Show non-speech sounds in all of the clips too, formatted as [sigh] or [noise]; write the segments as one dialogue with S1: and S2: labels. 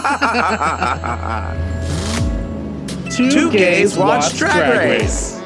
S1: [laughs] Two gays watch Drag Race.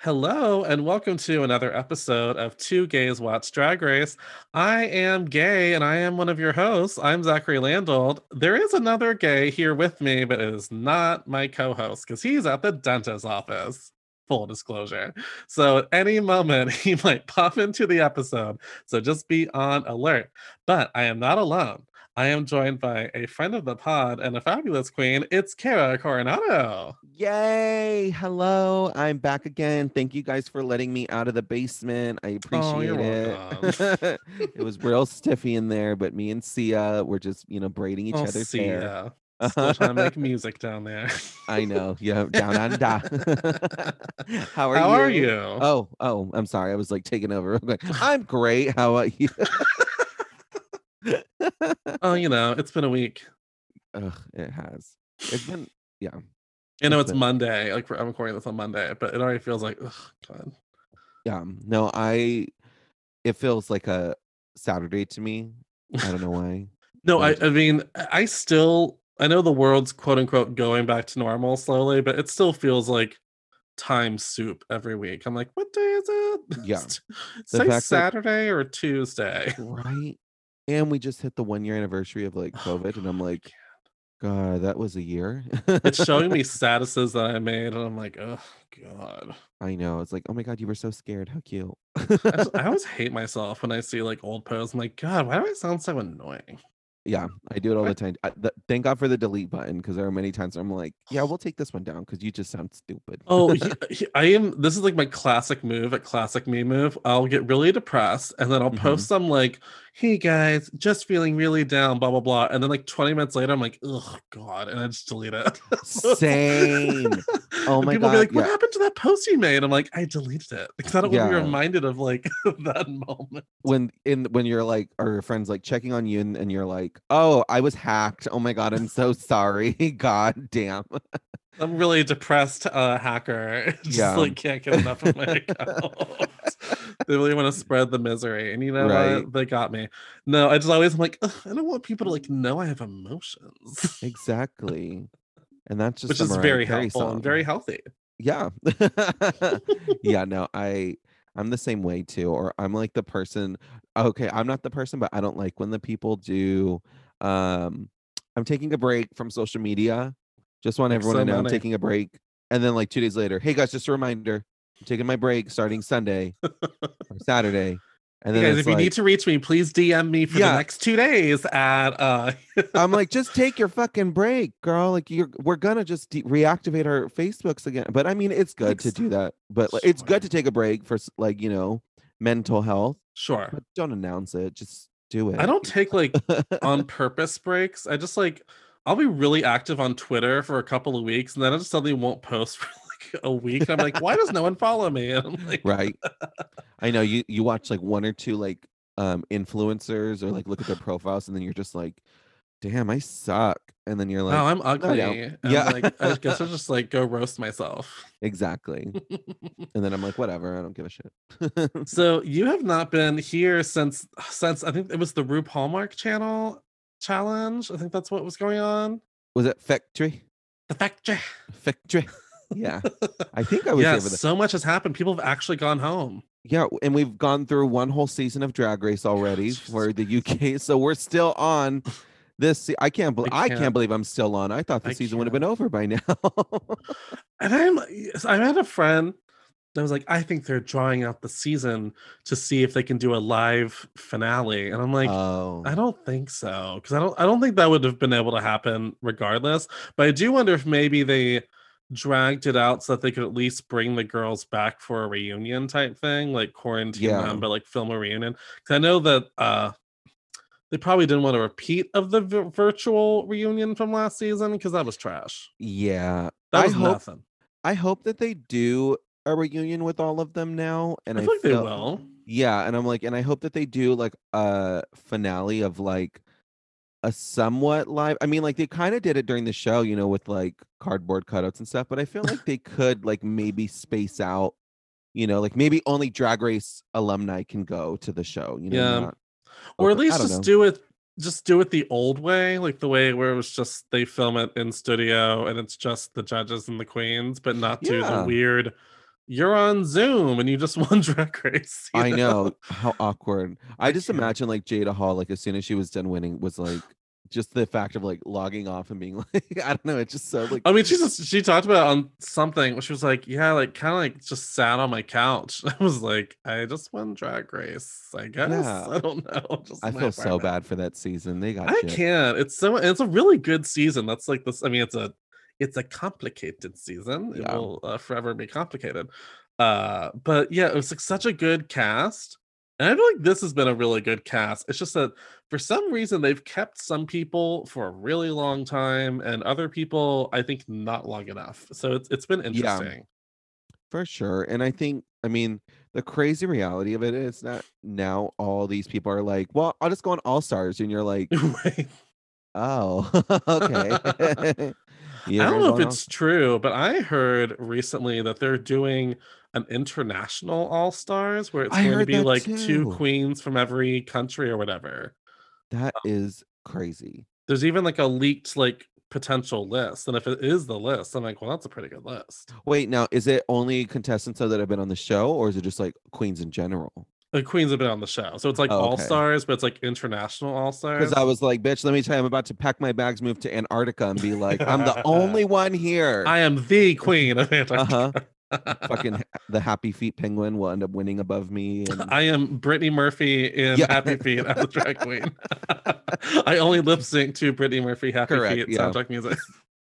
S2: Hello, and welcome to another episode of Two Gays Watch Drag Race. I am gay, and I am one of your hosts. I'm Zachary Landold. There is another gay here with me, but it is not my co host because he's at the dentist's office. Full disclosure. So, at any moment, [laughs] he might pop into the episode. So, just be on alert. But I am not alone. I am joined by a friend of the pod and a fabulous queen. It's Kara Coronado.
S3: Yay! Hello, I'm back again. Thank you guys for letting me out of the basement. I
S2: Oh,
S3: appreciate
S2: you're
S3: it. [laughs] it was real stiffy in there, but me and Sia were just, you know, braiding each
S2: Oh,
S3: other's
S2: see
S3: hair.
S2: Ya. Still trying to make music down there. [laughs]
S3: I know. Yeah, down under. [laughs] How are
S2: How
S3: you?
S2: are you?
S3: Oh, oh, I'm sorry. I was like taking over. I'm, like, I'm great. How are you? [laughs]
S2: Oh, you know, it's been a week.
S3: Ugh, it has. It's been, yeah.
S2: You know,
S3: It's
S2: it's
S3: been-
S2: Monday. Like I'm recording this on Monday, but it already feels like, ugh, God.
S3: Yeah. Um, no, I, it feels like a Saturday to me. I don't know why.
S2: No, I, I mean, I still, I know the world's quote unquote going back to normal slowly, but it still feels like time soup every week. I'm like, what day is it? [laughs]
S3: Yeah.
S2: Say
S3: fact that-
S2: Saturday or Tuesday.
S3: Right. And we just hit the one year anniversary of like
S2: Oh
S3: COVID, and I'm like, God, that was a year.
S2: it's showing me [laughs] statuses that I made, and I'm like, oh God.
S3: I know. It's like, oh my God, you were so scared. How cute.
S2: I, just- I [laughs] always hate myself when I see like old posts. I'm like, God, why do I sound so annoying?
S3: Yeah, I do it all the time. I, th- thank God for the delete button because there are many times I'm like, yeah, we'll take this one down because you just sound stupid.
S2: Oh, he- [laughs] he- I am. This is like my classic move at classic me move. I'll get really depressed and then I'll
S3: Mhm.
S2: post some like, "Hey guys, just feeling really down," blah blah blah, and then like 20 minutes later, I'm like, "Oh God," and I just delete it.
S3: Same. [laughs] Oh my
S2: people be
S3: God,
S2: like, "What
S3: yeah.
S2: happened to that post you made?" I'm like, "I deleted it because I don't want to be reminded of like [laughs] that moment."
S3: when in when you're like or your friends like checking on you and, and you're like, oh, I was hacked. Oh my God, I'm so sorry. [laughs] God damn.
S2: I'm really depressed uh hacker. [laughs] Just
S3: Yeah.
S2: like can't get enough of my account. [laughs] they really want to spread the misery. And you know
S3: Right.
S2: what? They got me. No, I just always I'm like, I don't want people to like know I have emotions.
S3: Exactly. And that's just
S2: Which is very
S3: Carey
S2: helpful
S3: song.
S2: and very healthy.
S3: yeah [laughs] yeah no i i'm the same way too or i'm like the person okay i'm not the person but i don't like when the people do um i'm taking a break from social media just want everyone to know i'm taking a break and then like two days later hey guys just a reminder i'm taking my break starting sunday [laughs] or saturday and
S2: Hey
S3: then
S2: guys,
S3: it's
S2: if you
S3: like,
S2: need to reach me, please DM me for
S3: Yeah.
S2: the next two days at uh
S3: i'm like [laughs] just take your fucking break girl like you're we're gonna just de- reactivate our facebooks again but i mean it's good to do that but like, it's good to take a break for s- like you know mental health
S2: sure.
S3: but don't announce it just do it
S2: I don't take like [laughs] on purpose breaks. I just like I'll be really active on Twitter for a couple of weeks and then I just suddenly won't post [laughs] for like a week. I'm like, why does no one follow me? [laughs] And I'm like,
S3: right [laughs] i know you you watch like one or two like um influencers or like look at their [sighs] profiles and then you're just like damn i suck and then you're like
S2: oh, I'm ugly.
S3: Yeah.
S2: like I guess I'll just like go roast myself.
S3: exactly and then i'm like whatever i don't give a shit
S2: so you have not been here since since I think it was the Rube Hallmark channel challenge. I think that's what was going on.
S3: was it factory
S2: The factory.
S3: factory [laughs] yeah i think i was
S2: yeah, so much has happened. People have actually gone home.
S3: Yeah, and we've gone through one whole season of Drag Race already
S2: Jesus
S3: for the UK, so we're still on [laughs] this. I can't believe I
S2: can't.
S3: can't believe I'm still on. I thought the
S2: I
S3: season would have been over by now. [laughs]
S2: And I'm I had a friend that was like, I think they're drawing out the season to see if they can do a live finale. And I'm like,
S3: oh,
S2: I don't think so. Because I don't I don't think that would have been able to happen regardless. But I do wonder if maybe they dragged it out so that they could at least bring the girls back for a reunion type thing, like quarantine
S3: Yeah.
S2: them, but like film a reunion. Because I know that uh they probably didn't want a repeat of the vir- virtual reunion from last season because that was trash.
S3: yeah.
S2: That
S3: I
S2: was
S3: hope
S2: nothing.
S3: I hope that they do a reunion with all of them now. And
S2: I
S3: I,
S2: feel like they will.
S3: Yeah, and I'm like, and I hope that they do like a finale of like a somewhat live. I mean, like they kind of did it during the show, you know, with like cardboard cutouts and stuff. But I feel like they could like maybe space out you know, like maybe only Drag Race alumni can go to the show. You know,
S2: Yeah.
S3: not
S2: or at least just
S3: know.
S2: do it just do it the old way like the way where it was just they film it in studio and it's just the judges and the queens but not do
S3: Yeah.
S2: the weird you're on zoom and you just [laughs] won drag race
S3: I know how awkward. I just imagine like Jaida Hall, like as soon as she was done winning, was like just the fact of like logging off and being [laughs] like, I don't know, it's just so like
S2: I mean, she just she talked about it on something. where She was like, "Yeah, like kind of like just sat on my couch." [laughs] I was like, "I just won Drag Race. I guess
S3: Yeah.
S2: I don't know." Just
S3: I feel so bad for that season. They got
S2: I
S3: shit.
S2: can't. It's so it's a really good season. That's like this. I mean, it's a it's a complicated season. It will uh, forever be complicated. Uh, but yeah, it was like such a good cast. And I feel like this has been a really good cast. It's just that for some reason they've kept some people for a really long time and other people I think not long enough. So it's it's been
S3: Yeah.
S2: interesting.
S3: For sure. And I think, I mean, the crazy reality of it is that now all these people are like, well, I'll just go on All Stars. And you're like, [laughs]
S2: right.
S3: oh, [laughs] okay. [laughs] You
S2: I don't know if it's true, but I heard recently that they're doing an international All Stars where it's
S3: I
S2: going to be like two queens from every country or whatever.
S3: That um, is crazy.
S2: There's even like a leaked like potential list. And if it is the list, I'm like, well, that's a pretty good list.
S3: Wait, now, is it only contestants that have been on the show or is it just like queens in general?
S2: The queens have been on the show. So it's like
S3: Oh,
S2: All. Stars, but it's like international All Stars.
S3: Because I was like, bitch, let me tell you, I'm about to pack my bags, move to Antarctica, and be like, I'm the [laughs] only one here.
S2: I am the queen of Antarctica.
S3: Uh-huh. [laughs] Fucking the happy feet penguin will end up winning above me. And
S2: I am Brittany Murphy in
S3: Yeah.
S2: Happy Feet as a drag queen. [laughs] I only lip sync to Brittany Murphy Happy
S3: Correct,
S2: Feet
S3: yeah.
S2: soundtrack music.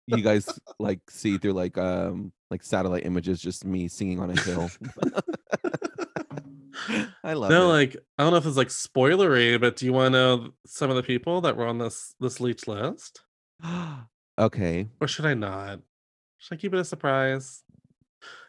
S3: you guys like see through like um like satellite images, just me singing on a hill. I love
S2: no,
S3: it.
S2: like I don't know if it's like spoilery, but do you want to know some of the people that were on this this leech list, [gasps]
S3: okay.
S2: or should I not? Should I keep it a surprise?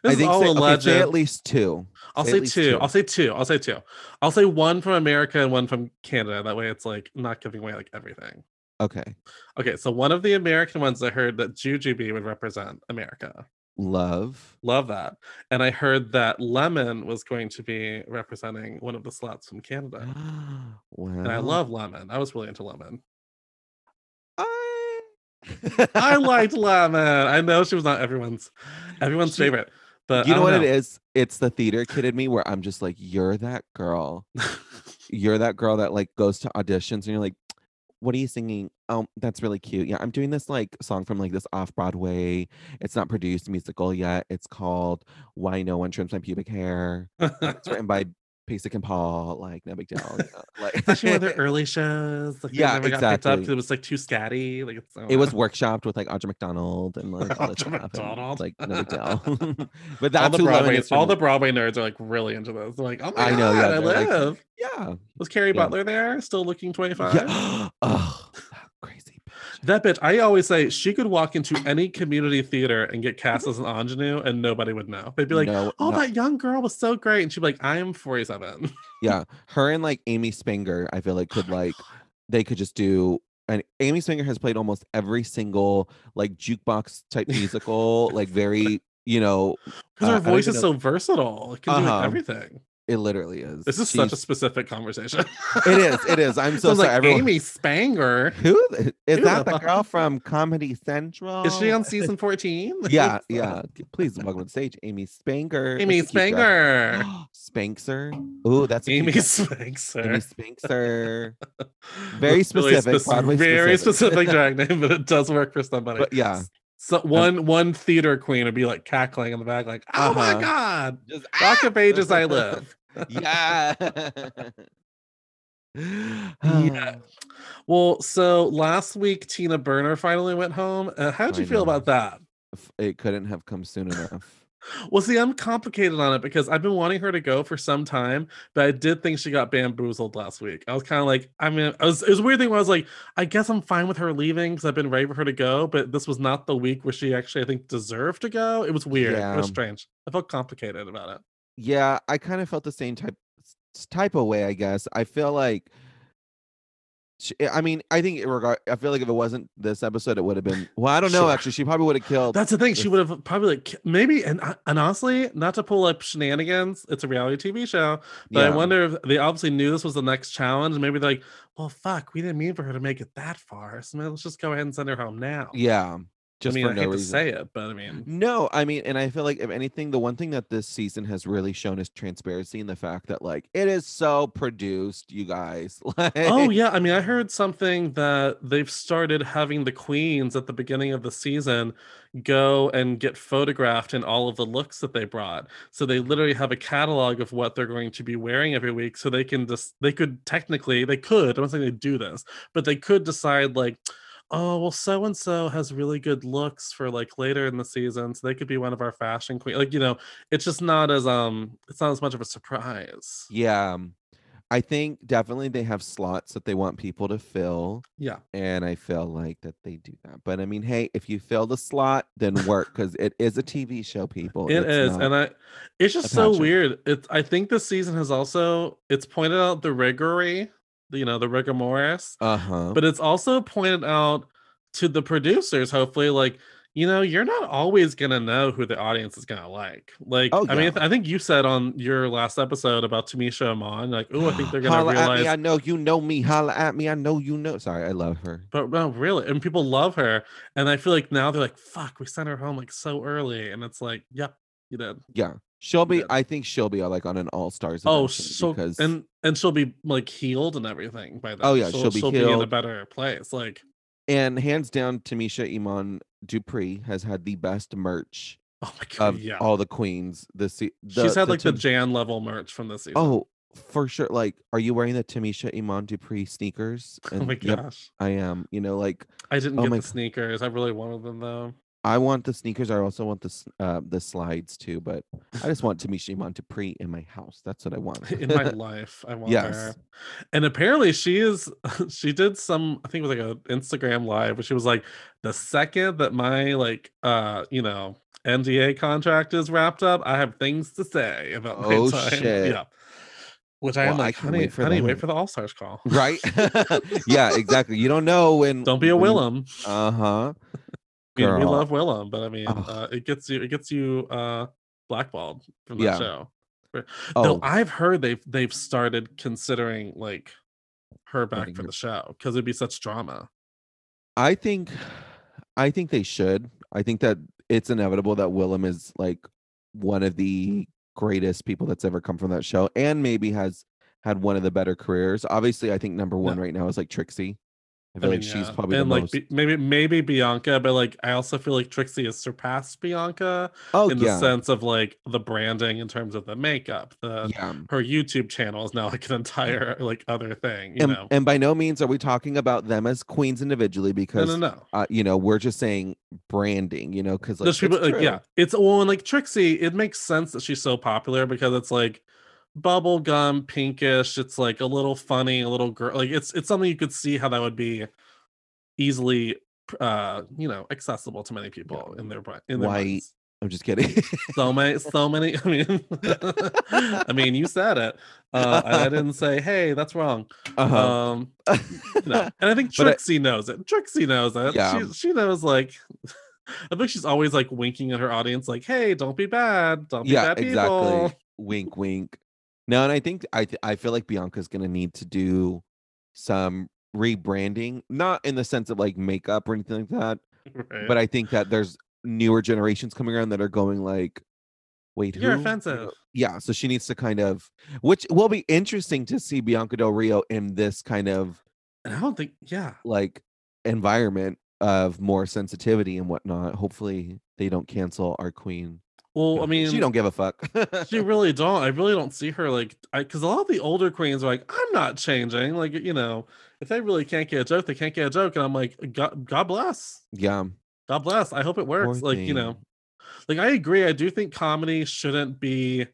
S2: This
S3: I think
S2: all
S3: say, okay, say at least two.
S2: I'll
S3: say
S2: say two.
S3: two.
S2: I'll say two. I'll say two. I'll say one from America and one from Canada. That way, it's like not giving away like everything.
S3: Okay.
S2: Okay, so one of the American ones I heard that Jujubee would represent America.
S3: Love.
S2: Love that. And I heard that Lemon was going to be representing one of the slots from Canada.
S3: wow.
S2: And I love Lemon. I was really into Lemon.
S3: I
S2: I liked [laughs] Lemon. I know she was not everyone's everyone's
S3: She-
S2: favorite, but
S3: you know what it is? It's the theater kid in me where I'm just like, you're that girl. [laughs] You're that girl that like goes to auditions and you're like, what are you singing? Oh, that's really cute. Yeah, I'm doing this like song from like this off Broadway. It's not produced musical yet. It's called Why No One Trims My Pubic Hair. It's written by [laughs] Pasek and Paul. Like, no big deal. you know, [laughs] Like,
S2: Especially one of their [laughs] early shows. Like,
S3: Yeah,
S2: never got picked up
S3: exactly.
S2: because it was like too scatty. Like
S3: it was [laughs] workshopped with like Audra McDonald and like all
S2: Audra McDonald.
S3: Like, no big deal. but
S2: all
S3: that's
S2: the Broadway, all the Broadway nerds are like really into this. They're like, oh my
S3: I know,
S2: god,
S3: yeah,
S2: I
S3: they're like,
S2: live.
S3: yeah.
S2: was Kerry
S3: yeah.
S2: Butler there, still looking 25?
S3: Yeah. oh, that crazy bitch.
S2: That bitch, I always say she could walk into any community theater and get cast as an ingenue and nobody would know. They'd be like,
S3: No,
S2: oh,
S3: no-
S2: that young girl was so great. And she'd be like, I am 47. [laughs]
S3: yeah, her and like Amy Spanger, I feel like could like they could just do. And Amy Spanger has played almost every single like jukebox type musical, like very you know,
S2: Because
S3: Uh,
S2: her voice is
S3: know-
S2: so versatile. It can do
S3: Uh-huh.
S2: like everything.
S3: It literally is.
S2: This is such a specific conversation. [laughs]
S3: It is. It is. I'm [laughs] so sorry.
S2: like
S3: everyone-
S2: Amy Spanger.
S3: Who is that?
S2: the
S3: girl from Comedy Central?
S2: Is she on season 14? [laughs]
S3: Yeah, yeah. Please welcome to the stage, Amy Spanger.
S2: Amy. Spanger. [gasps]
S3: Spankser. Oh, that's
S2: Amy. Spankser.
S3: Amy Spankser. Very
S2: Really
S3: specific.
S2: very
S3: specific.
S2: specific drag name, but it does work for somebody.
S3: But yeah,
S2: So one one theater queen would be like cackling in the back, like, "Oh my
S3: Uh-huh.
S2: god,
S3: just
S2: Rocket Pages, I live." [laughs]
S3: yeah. [laughs]
S2: Yeah. [sighs] Well, so last week Tina Burner finally went home. Uh, how did you feel about that?
S3: It couldn't have come soon enough.
S2: Well, see, I'm complicated on it because I've been wanting her to go for some time, but I did think she got bamboozled last week. I was kind of like, I mean, I was, it was a weird thing where I was like, I guess I'm fine with her leaving because I've been ready for her to go, but this was not the week where she actually, I think, deserved to go. It was weird. It was strange. I felt complicated about it.
S3: Yeah, I kind of felt the same type type of way, I guess. I feel like She, I mean, I think it regard. I feel like if it wasn't this episode, it would have been. Well, I don't know.
S2: Sure.
S3: Actually, she probably would have killed.
S2: That's the thing. She would have probably like maybe and uh, and honestly, not to pull up shenanigans. It's a reality TV show, but I wonder if they obviously knew this was the next challenge. Maybe they're like, well, fuck, we didn't mean for her to make it that far. So maybe let's just go ahead and send her home now.
S3: Yeah, just
S2: I mean,
S3: for
S2: I
S3: no
S2: hate
S3: reason.
S2: to say it, but I mean,
S3: No, I mean, and I feel like if anything, the one thing that this season has really shown is transparency and the fact that like it is so produced, you guys. [laughs] Oh, like,
S2: oh yeah. I mean, I heard something that they've started having the queens at the beginning of the season go and get photographed in all of the looks that they brought. So they literally have a catalog of what they're going to be wearing every week. So they can just they could technically they could, I'm not saying they do this, but they could decide like, oh well, so and so has really good looks for like later in the season. So they could be one of our fashion queen. Like, you know, it's just not as um it's not as much of a surprise.
S3: Yeah, um, I think definitely they have slots that they want people to fill,
S2: Yeah.
S3: and I feel like that they do that. But I mean, hey, if you fill the slot, then work because it is a TV show, people.
S2: It
S3: It's
S2: is, and I it's just so
S3: pageant.
S2: weird. It's I think this season has also it's pointed out the rigory, you know, the rigor mortis,
S3: uh-huh.
S2: but it's also pointed out to the producers, hopefully, like, you know, you're not always gonna know who the audience is gonna like. Like,
S3: Oh,
S2: I mean,
S3: yeah.
S2: I th- I think you said on your last episode about Tamisha Iman, like, oh, I think they're gonna
S3: Holla at
S2: realize
S3: me, I know you know me. Holla at me, I know you know. Sorry, I love her.
S2: But no, really, and people love her, and I feel like now they're like, "Fuck, we sent her home like so early," and it's like, "Yep, you did."
S3: Yeah, she'll be.
S2: Yeah.
S3: I think she'll be uh, like on an All Stars.
S2: Oh, so
S3: because
S2: and and she'll be like healed and everything by then.
S3: Oh, yeah, she'll be
S2: in a better place. Like,
S3: and hands down, Tamisha Iman Dupree has had the best merch
S2: oh my god,
S3: of
S2: yeah,
S3: all the queens. The, se- the
S2: she's had like the Jan level merch from this season.
S3: oh for sure. Like, are you wearing the Tamisha Iman Dupree sneakers?
S2: oh my
S3: And, yep,
S2: gosh,
S3: I am. You know, like
S2: I didn't
S3: oh
S2: get
S3: my
S2: the
S3: g-
S2: sneakers. I really wanted them though.
S3: I want the sneakers. I also want the uh, the slides too. But I just want Tamisha Iman Dupree in my house. That's what I want. [laughs]
S2: in my [laughs] life. I want
S3: Yes.
S2: her. And apparently she is [laughs] she did some I think it was like a Instagram live, but she was like, the second that my like uh you know NDA contract is wrapped up, I have things to say about my
S3: Oh,
S2: time.
S3: shit.
S2: Yeah. Which I am
S3: Well, I
S2: like,
S3: can't
S2: honey,
S3: wait for
S2: honey, wait for the All Stars call.
S3: right? yeah, exactly. You don't know when.
S2: Don't be a Willam.
S3: Uh huh.
S2: Mean, we love Willam, but I mean,
S3: Ugh.
S2: uh, it gets you, it gets you uh, blackballed from the
S3: Yeah.
S2: show.
S3: Oh,
S2: Though I've heard they've they've started considering like her back for
S3: her-
S2: the show because it'd be such drama.
S3: I think, I think they should. I think that it's inevitable that Willam is like one of the greatest people that's ever come from that show, and maybe has had one of the better careers. Obviously, I think number one right now is like Trixie. I
S2: mean,
S3: she's
S2: yeah.
S3: probably
S2: and
S3: the
S2: like
S3: most.
S2: Bi- maybe maybe Bianca, but like I also feel like Trixie has surpassed Bianca
S3: oh
S2: in the sense of like the branding in terms of the makeup. The
S3: yeah.
S2: her YouTube channel is now like an entire like other thing. You
S3: And,
S2: know,
S3: and by no means are we talking about them as queens individually because
S2: no, no.
S3: uh, you know we're just saying branding. You know, because like
S2: people like yeah, it's well, and like Trixie, it makes sense that she's so popular because it's like bubble gum, pinkish. It's like a little funny, a little girl. Like it's it's something you could see how that would be easily, uh, you know, accessible to many people in their in their
S3: White.
S2: minds.
S3: I'm just kidding.
S2: So many, [laughs] so many. I mean, [laughs] I mean, you said it. Uh, I, I didn't say, "Hey, that's wrong."
S3: uh-huh.
S2: Um, no. and I think [laughs]
S3: I-
S2: Trixie knows it. Trixie knows it.
S3: Yeah.
S2: She, she knows like I think she's always like winking at her audience, like, "Hey, don't be bad. Don't be
S3: yeah,
S2: bad people."
S3: exactly. Wink, wink. No, and I think I th- I feel like Bianca's gonna need to do some rebranding, not in the sense of like makeup or anything like that, [laughs]
S2: Right.
S3: but I think that there's newer generations coming around that are going like, wait,
S2: You're
S3: who?
S2: Offensive.
S3: Yeah, so she needs to kind of, which will be interesting to see Bianca Del Rio in this kind of
S2: and I don't think, yeah,
S3: like environment of more sensitivity and whatnot. Hopefully, they don't cancel our queen.
S2: Well, I [laughs] mean,
S3: she don't give a fuck. [laughs]
S2: she really don't. I really don't see her like, I because a lot of the older queens are like, I'm not changing. Like, you know, if they really can't get a joke, they can't get a joke, and I'm like, God, God bless.
S3: yeah.
S2: God bless. I hope it works.
S3: Poor
S2: like, you know, like I agree. I do think comedy shouldn't be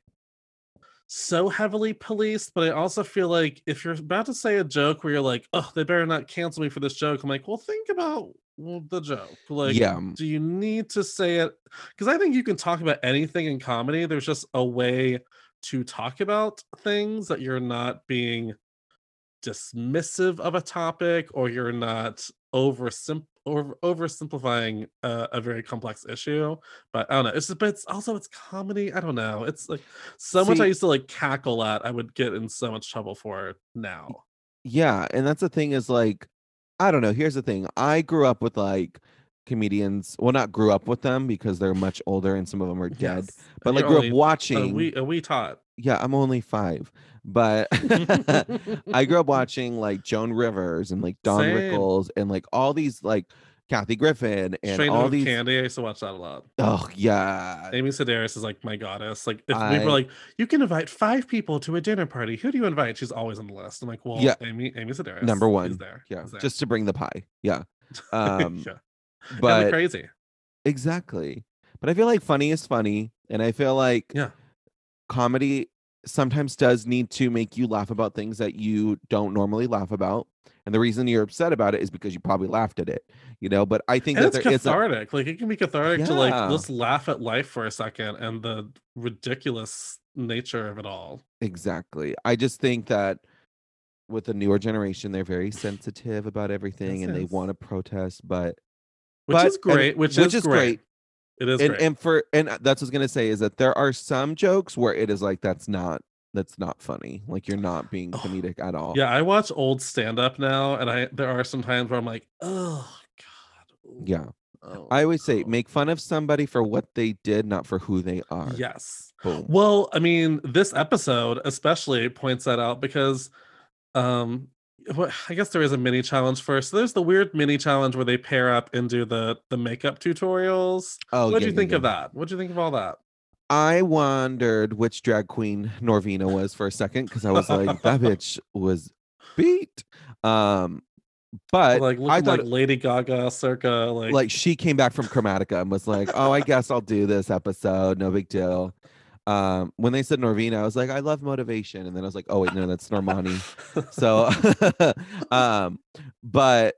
S2: so heavily policed, but I also feel like if you're about to say a joke where you're like, oh, they better not cancel me for this joke, I'm like, well, think about the joke. Like,
S3: yeah.
S2: Um do you need to say it? Because I think you can talk about anything in comedy. There's just a way to talk about things that you're not being dismissive of a topic or you're not over over oversimplifying a, a very complex issue. But I don't know. It's just, but it's also it's comedy. I don't know. It's like so much I used to like cackle at. I would get in so much trouble for now.
S3: Yeah, and that's the thing is like I don't know. Here's the thing. I grew up with like comedians. Well, not grew up with them because they're much older and some of them are dead.
S2: Yes.
S3: But like
S2: you're
S3: grew
S2: only
S3: up
S2: a
S3: watching.
S2: we uh, a wee tot.
S3: yeah, I'm only five, but [laughs] I grew up [laughs] watching like Joan Rivers and like Don
S2: Same.
S3: Rickles and like all these like Kathy Griffin and all these.
S2: Candy. I used to watch that a lot.
S3: Oh yeah,
S2: Amy Sedaris is like my goddess. Like if we were like, you can invite five people to a dinner party. Who do you invite? She's always on the list. I'm like, well,
S3: Yeah.
S2: Amy, Amy Sedaris.
S3: number one.
S2: is there.
S3: Yeah,
S2: is there.
S3: just to bring the pie. Yeah, [laughs] um,
S2: yeah.
S3: But
S2: crazy.
S3: exactly. But I feel like funny is funny, and I feel like
S2: Yeah.
S3: comedy sometimes does need to make you laugh about things that you don't normally laugh about. And the reason you're upset about it is because you probably laughed at it, you know. But I think
S2: And
S3: that
S2: it's
S3: there is a,
S2: cathartic. like it can be cathartic to like
S3: Yeah.
S2: let's laugh at life for a second and the ridiculous nature of it all.
S3: exactly. I just think that with the newer generation, they're very sensitive about everything
S2: Yes,
S3: and they want to protest. But
S2: Which
S3: But-
S2: is
S3: and-
S2: great. Which,
S3: which
S2: is,
S3: is
S2: great.
S3: great.
S2: It is
S3: and, and for and that's what I was gonna say is that there are some jokes where it is like that's not that's not funny. Like you're not being comedic at all.
S2: yeah, I watch old stand up now, and I there are some times where I'm like, oh god. ooh,
S3: Yeah.
S2: oh,
S3: I always say
S2: oh."
S3: make fun of somebody for what they did, not for who they are.
S2: Yes.
S3: Boom.
S2: Well, I mean, this episode especially points that out because um what I guess there is a mini challenge first. So there's the weird mini challenge where they pair up and do the the makeup tutorials.
S3: Oh,
S2: What'd
S3: yeah,
S2: you
S3: yeah,
S2: think of that? What'd you think of all that?
S3: I wondered which drag queen Norvina was for a second because I was like, that [laughs] bitch was beat. Um, but
S2: like
S3: I thought
S2: like Lady Gaga circa like,
S3: like she came back from Chromatica and was like, "Oh, I guess I'll do this episode. No big deal." Um, when they said Norvina, I was like, "I love motivation," and then I was like, "Oh wait, no, that's Normani." So, [laughs] [laughs] um, but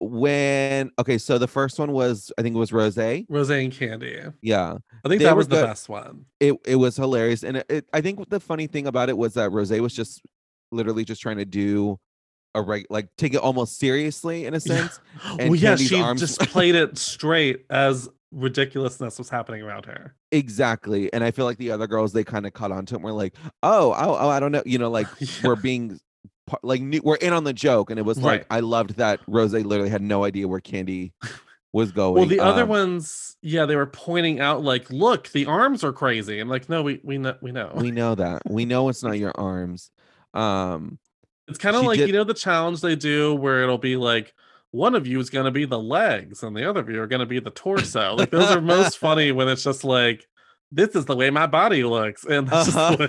S3: when okay, so the first one was I think it was Rose.
S2: Rose and Kandy.
S3: Yeah,
S2: I think
S3: They
S2: that was the
S3: good.
S2: best one.
S3: it it was hilarious, and it, it, I think the funny thing about it was that Rose was just literally just trying to do a reg like take it almost seriously in a
S2: Yeah.
S3: sense. and
S2: well, yeah,
S3: Kandy's
S2: she
S3: arms-
S2: just played it straight as ridiculousness was happening around her.
S3: Exactly. And I feel like the other girls they kind of caught on to it and were like, oh, oh, oh, I don't know. You know, like [laughs]
S2: Yeah.
S3: we're being like new, we're in on the joke. And it was like
S2: Right.
S3: I loved that Rose literally had no idea where Kandy was going.
S2: Well, the other
S3: Um,
S2: ones, yeah, they were pointing out like, look, the arms are crazy. I'm like, no, we we know we know.
S3: we know that. We know it's not your arms. Um
S2: it's kind of like
S3: did-
S2: you know the challenge they do where it'll be like one of you is going to be the legs and the other of you are going to be the torso. [laughs] Like those are most funny when it's just like this is the way my body looks and that's
S3: Uh-huh.
S2: the,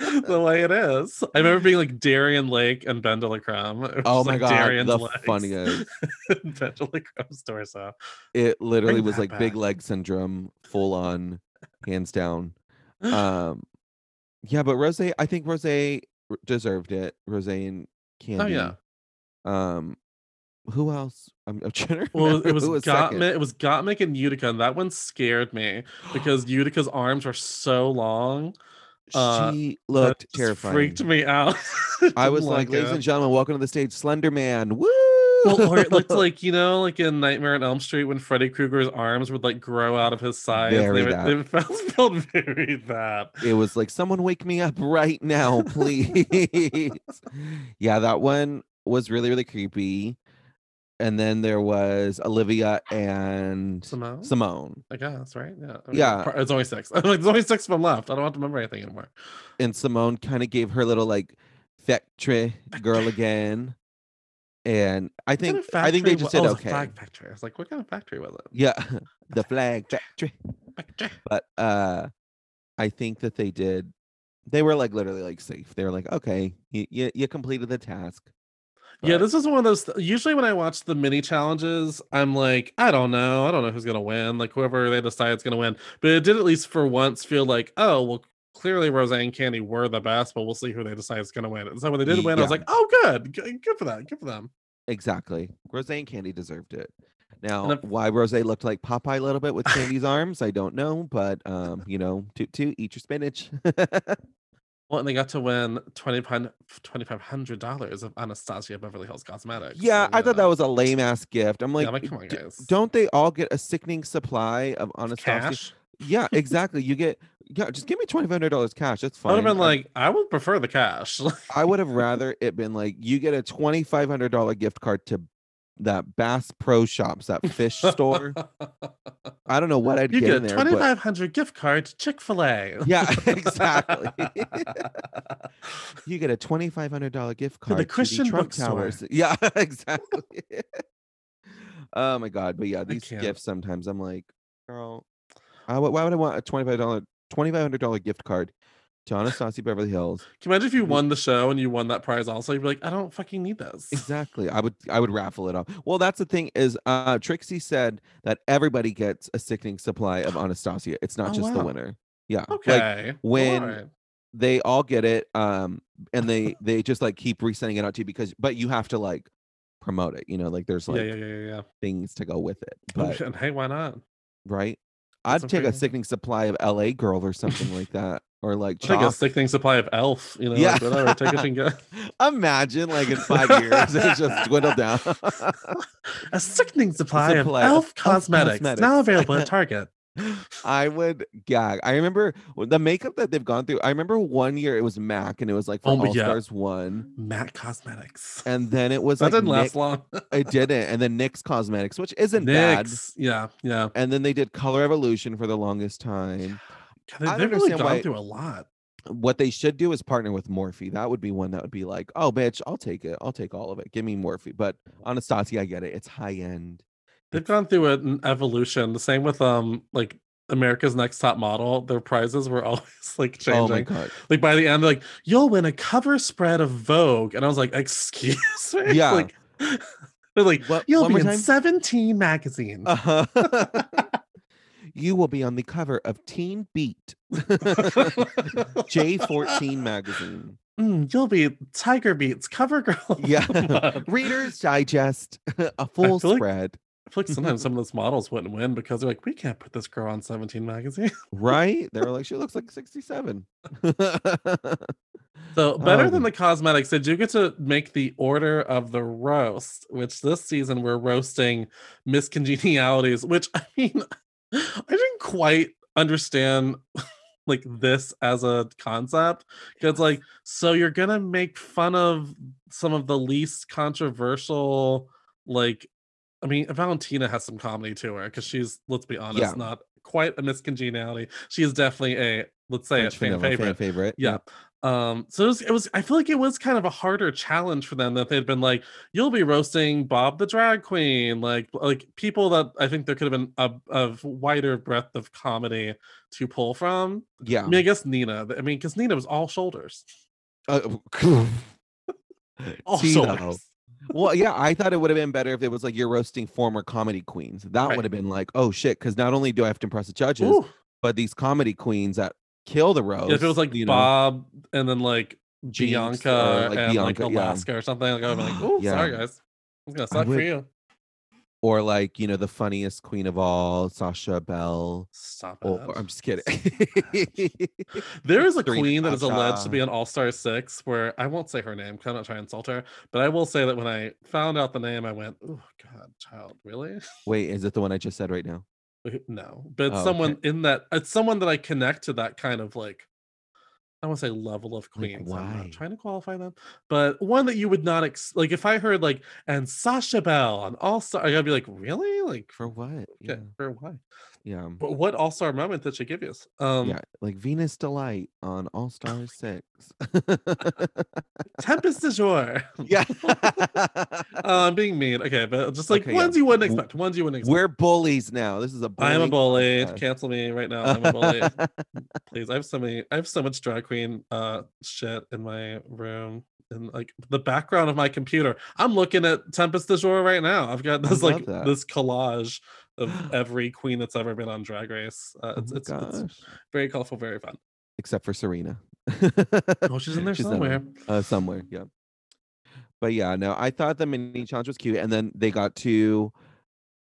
S2: way, [laughs] the way it is. I remember being like Darienne Lake and Ben de la Creme. It was
S3: oh my
S2: like,
S3: god,
S2: Darienne's
S3: the
S2: legs
S3: funniest. [laughs]
S2: Ben de la Creme's torso.
S3: It literally
S2: Bring
S3: was like big leg syndrome, full on, hands down. Um yeah, but Rose, I think Rose deserved it. Rose and Kandy.
S2: Oh yeah.
S3: Um, who else? I'm, I'm [laughs] trying to
S2: Well, it was
S3: who second.
S2: It was Gottmik and Utica, and that one scared me because [gasps] Utica's arms were so long. uh,
S3: she looked terrifying.
S2: Freaked me out. [laughs]
S3: I was like, ladies and gentlemen, welcome to the stage, Slender Man. Woo!
S2: well, or [laughs] it looked like you know, like in Nightmare on Elm Street when Freddy Krueger's arms would like grow out of his sides.
S3: Very
S2: they,
S3: that.
S2: were, they felt, felt very that.
S3: it was like, someone wake me up right now, please. yeah, that one was really, really creepy. And then there was Olivia and
S2: Symone?
S3: Symone.
S2: I guess right. Yeah. I mean,
S3: Yeah.
S2: It's only six. I'm [laughs] like, there's only six of them left. I don't have to remember anything anymore.
S3: And Symone kind of gave her little like factory girl again. And I
S2: kind
S3: think
S2: of
S3: I think they just did
S2: oh, it was a
S3: okay.
S2: Flag factory. I was like, what kind of factory was it?
S3: Yeah, [laughs] the flag factory.
S2: Factory.
S3: But uh I think that they did they were like literally like safe. They were like, okay, you you, you completed the task.
S2: Yeah, this is one of those. th- Usually, when I watch the mini challenges, I'm like, I don't know, I don't know who's gonna win. Like whoever they decide is gonna win. But it did at least for once feel like, oh well, clearly Rose and Kandy were the best, but we'll see who they decide is gonna win. And so when they did win, I was like, oh, good, good, good for that, good for them.
S3: exactly. Rose and Kandy deserved it. Now,
S2: if-
S3: why Rose looked like Popeye a little bit with Kandy's arms, I don't know, but um, you know, toot toot, eat your spinach. [laughs]
S2: Well, and they got to win $2,500 of Anastasia Beverly Hills Cosmetics.
S3: Yeah,
S2: so,
S3: I thought that was a lame ass gift. I'm like,
S2: yeah, like, come on,
S3: "D-
S2: guys.
S3: don't they all get a sickening supply of Anastasia?
S2: cash.
S3: Yeah, [laughs] exactly. You get yeah, just give me twenty five hundred dollars cash. That's fine.
S2: I would have been
S3: I-
S2: like, I would prefer the cash.
S3: I would have [laughs] rather it been like you get a twenty five hundred dollar gift card to that Bass Pro Shops, that fish store. [laughs] I don't know what I'd
S2: you
S3: get,
S2: get
S3: in
S2: a
S3: there. but-
S2: 2500 gift card to Chick fil A.
S3: Yeah, [laughs] [laughs] exactly. you get a twenty five hundred dollar gift card
S2: To the
S3: card
S2: Christian
S3: Trump. Towers. Yeah, exactly. oh my god! But yeah, these gifts sometimes I'm like, girl, I, why would I want a twenty five dollar twenty five hundred dollar gift card to Anastasia Beverly Hills?
S2: Can you imagine if you won the show and you won that prize also? You'd be like, I don't fucking need this.
S3: Exactly. I would I would raffle it off. Well, that's the thing is uh Trixie said that everybody gets a sickening supply of Anastasia. It's not
S2: Oh,
S3: just the winner. Yeah.
S2: Okay. well,
S3: when- they all get it um and they they just like keep resending it out to you because but you have to like promote it, you know, like there's like
S2: yeah, yeah, yeah, yeah.
S3: things to go with it.
S2: Oh,
S3: But
S2: and hey, why not?
S3: right?
S2: That's
S3: I'd take a sickening supply of LA girl or something like that. Or like
S2: take a
S3: chalk.
S2: sickening supply of Elf. You know,
S3: Yeah.
S2: like whatever. Take it and go. [laughs]
S3: Imagine like in five years it's just [laughs] dwindled down.
S2: a sickening supply, of
S3: Supply of
S2: Elf
S3: Elf
S2: cosmetics, now available at [laughs] Target.
S3: I would gag. I remember the makeup that they've gone through. I remember one year it was MAC and it was like for
S2: Oh,
S3: All
S2: yeah.
S3: Stars one,
S2: Matte Cosmetics.
S3: and then it was
S2: that
S3: like
S2: didn't last long.
S3: it didn't, and then NYX Cosmetics, which isn't bad.
S2: NYX. Yeah, yeah.
S3: And then they did Color Evolution for the longest time.
S2: They, they've really
S3: understand
S2: gone
S3: why-
S2: through a lot.
S3: What they should do is partner with Morphe. That would be one that would be like, oh, bitch, I'll take it. I'll take all of it. Give me Morphe. But Anastasia, I get it. It's high end.
S2: They've gone through an evolution. The same with um like America's Next Top Model. Their prizes were [laughs] always like
S3: Oh
S2: changing.
S3: god.
S2: like by the end, they're like you'll win a cover spread of Vogue, and I was like, excuse [laughs] me.
S3: Yeah.
S2: like, [laughs] they're like
S3: What-
S2: you'll be in
S3: time?
S2: 17 magazines.
S3: Uh-huh. You will be on the cover of Teen Beat, J14 magazine.
S2: Mm, you'll be Tiger Beats cover girl.
S3: Yeah. [laughs] Reader's Digest, [laughs] a full
S2: feel like-
S3: spread.
S2: I feel like sometimes [laughs] some of those models wouldn't win because they're like, we can't put this girl on 17 magazine.
S3: Right? They were like, she looks like 67.
S2: So better
S3: Oh,
S2: than
S3: the-
S2: the cosmetics, did you get to make the order of the roast, which this season we're roasting miscongenialities, which I mean, I didn't quite understand [laughs] like this as a concept. Because like, so you're gonna make fun of some of the least controversial, like I mean, Valentina has some comedy to her because she's, let's be honest,
S3: Yeah.
S2: not quite a miscongeniality. She is definitely a, let's say
S3: French
S2: it, fan favorite.
S3: Fan favorite.
S2: Yeah. Um, so it was, it was, I feel like it was kind of a harder challenge for them that they'd been like, you'll be roasting Bob the drag queen, like, like people that I think there could have been a, a wider breadth of comedy to pull from.
S3: Yeah.
S2: I mean, I guess Nina, I mean, because Nina was all shoulders,
S3: Uh, [laughs]
S2: all
S3: though,
S2: shoulders.
S3: well, yeah, I thought it would have been better if it was like you're roasting former comedy queens. That
S2: Right.
S3: would have been like, oh shit, because not only do I have to impress the judges,
S2: Ooh.
S3: but these comedy queens that kill the.
S2: Yeah, if it was like
S3: you know,
S2: Bob and then like
S3: Jinkx
S2: Bianca
S3: like,
S2: and
S3: Bianca,
S2: like
S3: yeah.
S2: Alaska or something, like I would be like, [gasps] oh,
S3: Yeah.
S2: sorry guys, it's gonna suck for you.
S3: or like you know the funniest queen of all, Sasha Belle.
S2: Stop it.
S3: Or, I'm just kidding. [laughs]
S2: There is a
S3: Serena
S2: queen that is alleged to be an All Star Six, where I won't say her name because I'm not trying to insult her, but I will say that when I found out the name, I went, "Oh God, child, really?"
S3: Wait, is it the one I just said right now?
S2: No, but
S3: Oh, okay.
S2: someone in that. It's someone that I connect to that kind of like. I want to say level of
S3: Like,
S2: queens. I'm not trying to qualify them, but one that you would not ex- like. If I heard like and Sasha Belle on All Star, I'd be like, really? Like
S3: For what? Yeah,
S2: for why?
S3: Yeah,
S2: But what All Star moment did she give you? Um,
S3: yeah. Like Venus D-Lite on All Star Six. [laughs]
S2: Tempest du jour. [laughs]
S3: yeah. [laughs]
S2: Uh, I'm being mean. Okay, but just like
S3: Okay, yeah.
S2: ones you wouldn't expect. Ones you wouldn't expect.
S3: We're bullies now. This is a
S2: I am a bully.
S3: podcast.
S2: Cancel me right now. I'm a bully. Please. I have so many. I have so much drag queen uh shit in my room. And like the background of my computer, I'm looking at Tempest du jour right now. I've got this like
S3: that.
S2: this collage of [gasps] every queen that's ever been on Drag Race. Uh,
S3: Oh
S2: it's,
S3: my
S2: it's, it's very colorful, very fun.
S3: Except for Serena.
S2: Oh, she's in there [laughs]
S3: not
S2: somewhere.
S3: Uh, somewhere, yeah. But yeah, no, I thought the mini challenge was cute, and then they got to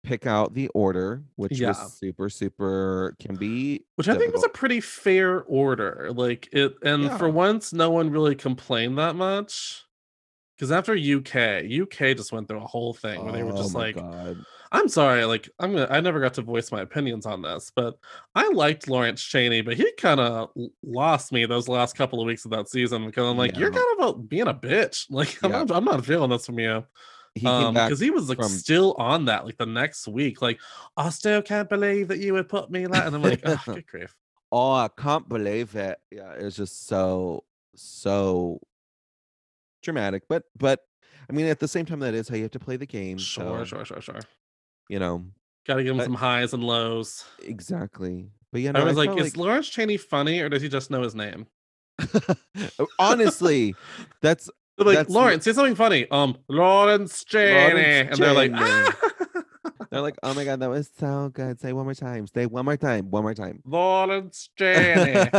S3: pick out the order, which
S2: Yeah.
S3: was super, super can be
S2: which I think was a pretty fair order. Like it, and for once, no one really complained that much. Because after UK, UK just went through a whole thing where they were
S3: Oh
S2: just like,
S3: God.
S2: "I'm sorry, like I'm gonna, I never got to voice my opinions on this, but I liked Lawrence Chaney, but he kind of lost me those last couple of weeks of that season because I'm like, you're kind of a, being a bitch. [laughs] Like I'm,
S3: Yeah.
S2: not, I'm not feeling this from you."
S3: He
S2: Um, because he was like
S3: from
S2: still on that like the next week, like I still can't believe that you would put me that, and I'm like, oh, [laughs] good grief.
S3: Oh, I can't believe it. Yeah, it was just so, so dramatic. But but I mean, at the same time, that is how you have to play the game.
S2: Sure,
S3: so,
S2: sure, sure, sure.
S3: You know,
S2: Got to give him
S3: But-
S2: some highs and lows.
S3: exactly. But yeah,
S2: I was
S3: I
S2: like, is Lawrence Chaney funny or does he just know his name? [laughs]
S3: honestly, that's [laughs]
S2: They're like,
S3: That's-
S2: Lawrence, say something funny. Um, Lawrence Chaney.
S3: Lawrence
S2: and they're like, ah!
S3: they're like, oh my god, that was so good. Say one more time. Say one more time. One more time. [laughs]
S2: Lawrence Chaney.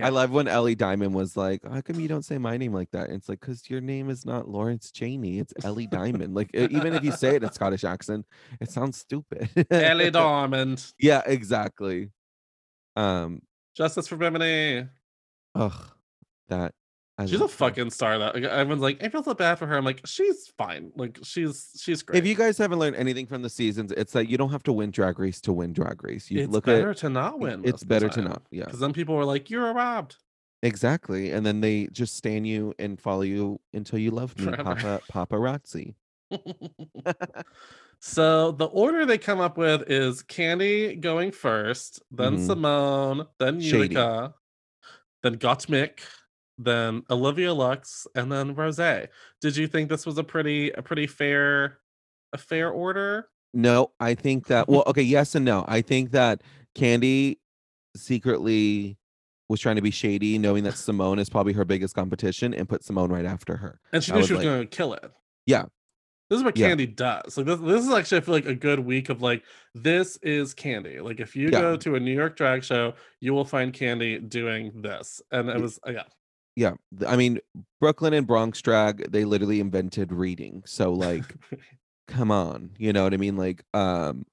S2: I
S3: I love when Ellie Diamond was like, "How come you don't say my name like that?" And it's like, "Cause your name is not Lawrence Chaney. It's Ellie Diamond. Like, even if you say it in Scottish accent, it sounds stupid."
S2: Ellie [laughs] Diamond.
S3: yeah, exactly. Um.
S2: Justice for Bimini.
S3: Ugh. That. I
S2: She's a fucking star. That like, everyone's like, I feel so bad for her. I'm like, she's fine. Like, she's she's great.
S3: If you guys haven't learned anything from the seasons, it's that you don't have to win Drag Race to win Drag Race. You
S2: it's
S3: look
S2: better
S3: at
S2: to not win.
S3: it's better to not. Yeah,
S2: Because then people were like, you're robbed.
S3: exactly. And then they just stand you and follow you until you love me,
S2: Forever.
S3: Papa Paparazzi. [laughs]
S2: so the order they come up with is Kandy going first, then
S3: Mhm.
S2: Symone, then
S3: Shady.
S2: Then Gottmik, then Olivia Lux, and then Rose. Did you think this was a pretty a pretty fair a fair order?
S3: No, I think that well, okay, yes and no. I think that Kandy secretly was trying to be shady, knowing that Symone is probably her biggest competition, and put Symone right after her.
S2: And she knew
S3: was
S2: she was
S3: like-
S2: going to kill it.
S3: Yeah.
S2: This is what
S3: Yeah.
S2: Kandy does. Like this, this is actually I feel like a good week of like this is Kandy. Like if you
S3: Yeah.
S2: go to a New York drag show, you will find Kandy doing this. And it was yeah.
S3: Yeah, I mean Brooklyn and Bronx drag, they literally invented reading. So like, [laughs] come on, you know what I mean? Like, um,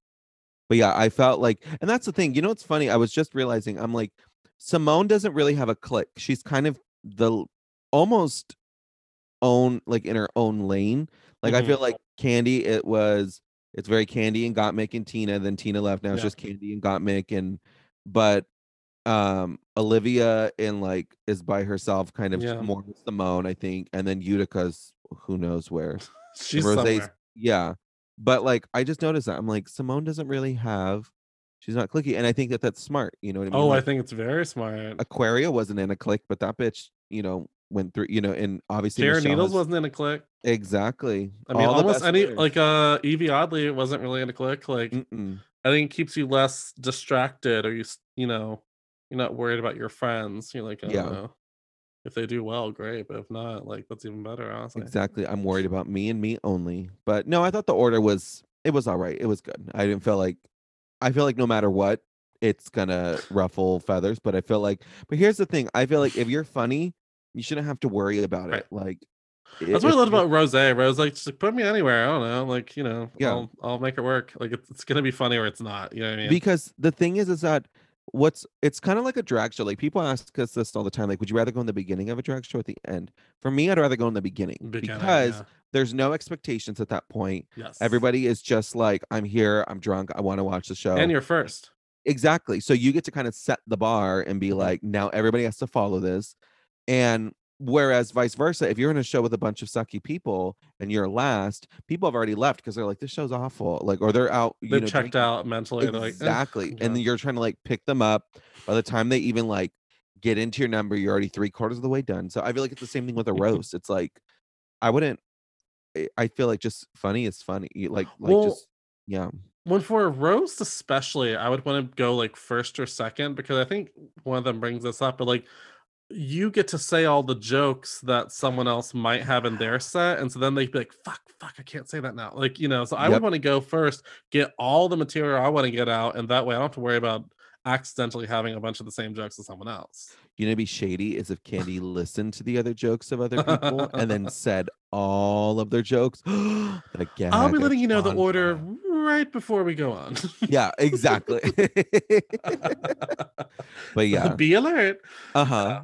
S3: but yeah, I felt like, and that's the thing. You know, what's funny? I was just realizing, I'm like, Symone doesn't really have a click. She's kind of the almost own like in her own lane. Like I
S2: Mhm.
S3: feel like Kandy, it was it's very Kandy and Gottmik and Tina. Then Tina left. Now it's just Candy and Gottmik and but um Olivia and like is by herself, kind of
S2: Yeah.
S3: more with Symone, I think, and then Utica's who knows where. [laughs]
S2: She's somewhere.
S3: Yeah, but like I just noticed that I'm like Symone doesn't really have. She's not clicky, and I think that that's smart. You know what I mean?
S2: Oh, I think it's very smart.
S3: Aquaria wasn't in a click, but that bitch, you know, went through. You know, and obviously Michelle
S2: Needles
S3: has-
S2: wasn't in a click.
S3: exactly.
S2: I mean,
S3: all
S2: almost any
S3: winners.
S2: like uh Yvie Oddly it wasn't really in a click. Like
S3: Mm-mm.
S2: I think it keeps you less distracted or you you know, you're not worried about your friends. You're like, I
S3: Yeah.
S2: don't know. If they do well, great. But if not, like that's even better, honestly.
S3: Exactly. I'm worried about me and me only. But no, I thought the order was it was all right. It was good. I didn't feel like I feel like no matter what, it's gonna [sighs] ruffle feathers. But I feel like but here's the thing. I feel like if you're [sighs] funny, you shouldn't have to worry about
S2: Right.
S3: it. Like
S2: That's what I loved about Rose. Rose like just put me anywhere. I don't know. Like, you know,
S3: Yeah.
S2: I'll I'll make it work. Like it's, it's gonna be funny or it's not. You know what I mean?
S3: because the thing is is that what's it's kind of like a drag show like people ask us this all the time like would you rather go in the beginning of a drag show at the end for me i'd rather go in the beginning
S2: Beginning,
S3: because
S2: yeah.
S3: there's no expectations at that point
S2: yes.
S3: everybody is just like i'm here i'm drunk i want to watch the show
S2: and you're first.
S3: exactly so you get to kind of set the bar and be
S2: Mhm.
S3: like now everybody has to follow this and whereas vice versa if you're in a show with a bunch of sucky people and you're last people have already left because they're like this show's awful like or they're out
S2: They've
S3: know,
S2: checked
S3: drinking
S2: out mentally. Like, eh,
S3: exactly and then you're trying to like pick them up by the time they even like get into your number you're already three quarters of the way done so i feel like it's the same thing with a [laughs] roast it's like i wouldn't I- i feel like just funny is funny like like
S2: Well,
S3: just yeah
S2: when for a roast especially i would want to go like first or second because i think one of them brings this up but like you get to say all the jokes that someone else might have in their set and so then they'd be like fuck fuck i can't say that now like you know so i would want to go first get all the material i want to get out and that way i don't have to worry about accidentally having a bunch of the same jokes as someone else
S3: you know, be shady is if Kandy [laughs] listened to the other jokes of other people and then [laughs] said all of their jokes. [gasps]
S2: I'll be letting you know the order
S3: fire.
S2: Right before we go on.
S3: Yeah, exactly. [laughs] but yeah,
S2: be alert.
S3: uh [laughs] huh.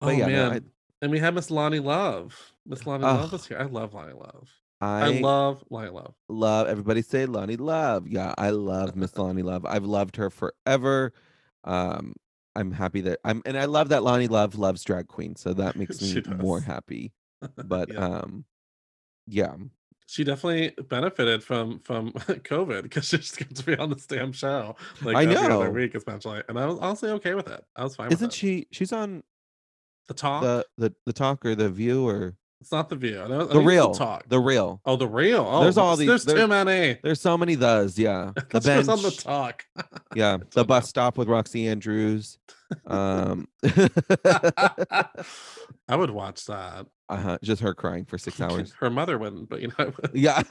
S2: Oh
S3: yeah, no,
S2: man. and we have Miss Loni Love. Miss Loni
S3: Ugh.
S2: Love is here. I love Loni Love.
S3: I,
S2: I love Loni Love.
S3: love everybody say Loni Love. Yeah, I love Miss Loni Love. I've loved her forever. Um, I'm happy that I'm, and I love that Loni Love loves drag queen, so that makes [laughs] me more happy. But
S2: Yeah.
S3: um, yeah,
S2: She definitely benefited from from [laughs] COVID because she just gets to be on this damn show like
S3: I
S2: every other week, especially. And I was honestly okay with it. I was fine
S3: isn't
S2: it.
S3: she? She's on
S2: the talk?
S3: the the the talk or the View or
S2: it's not the view. I know,
S3: the real
S2: talk.
S3: the real.
S2: oh, the real. Oh,
S3: There's all these-
S2: There's too
S3: there's-
S2: many.
S3: There's so many thes. Yeah, [laughs] the
S2: just on the talk. [laughs]
S3: Yeah, the bus
S2: know.
S3: stop with Roxxxy Andrews. Um, [laughs]
S2: I would watch that.
S3: uh-huh, just her crying for six hours.
S2: Her mother wouldn't, but you know.
S3: Yeah.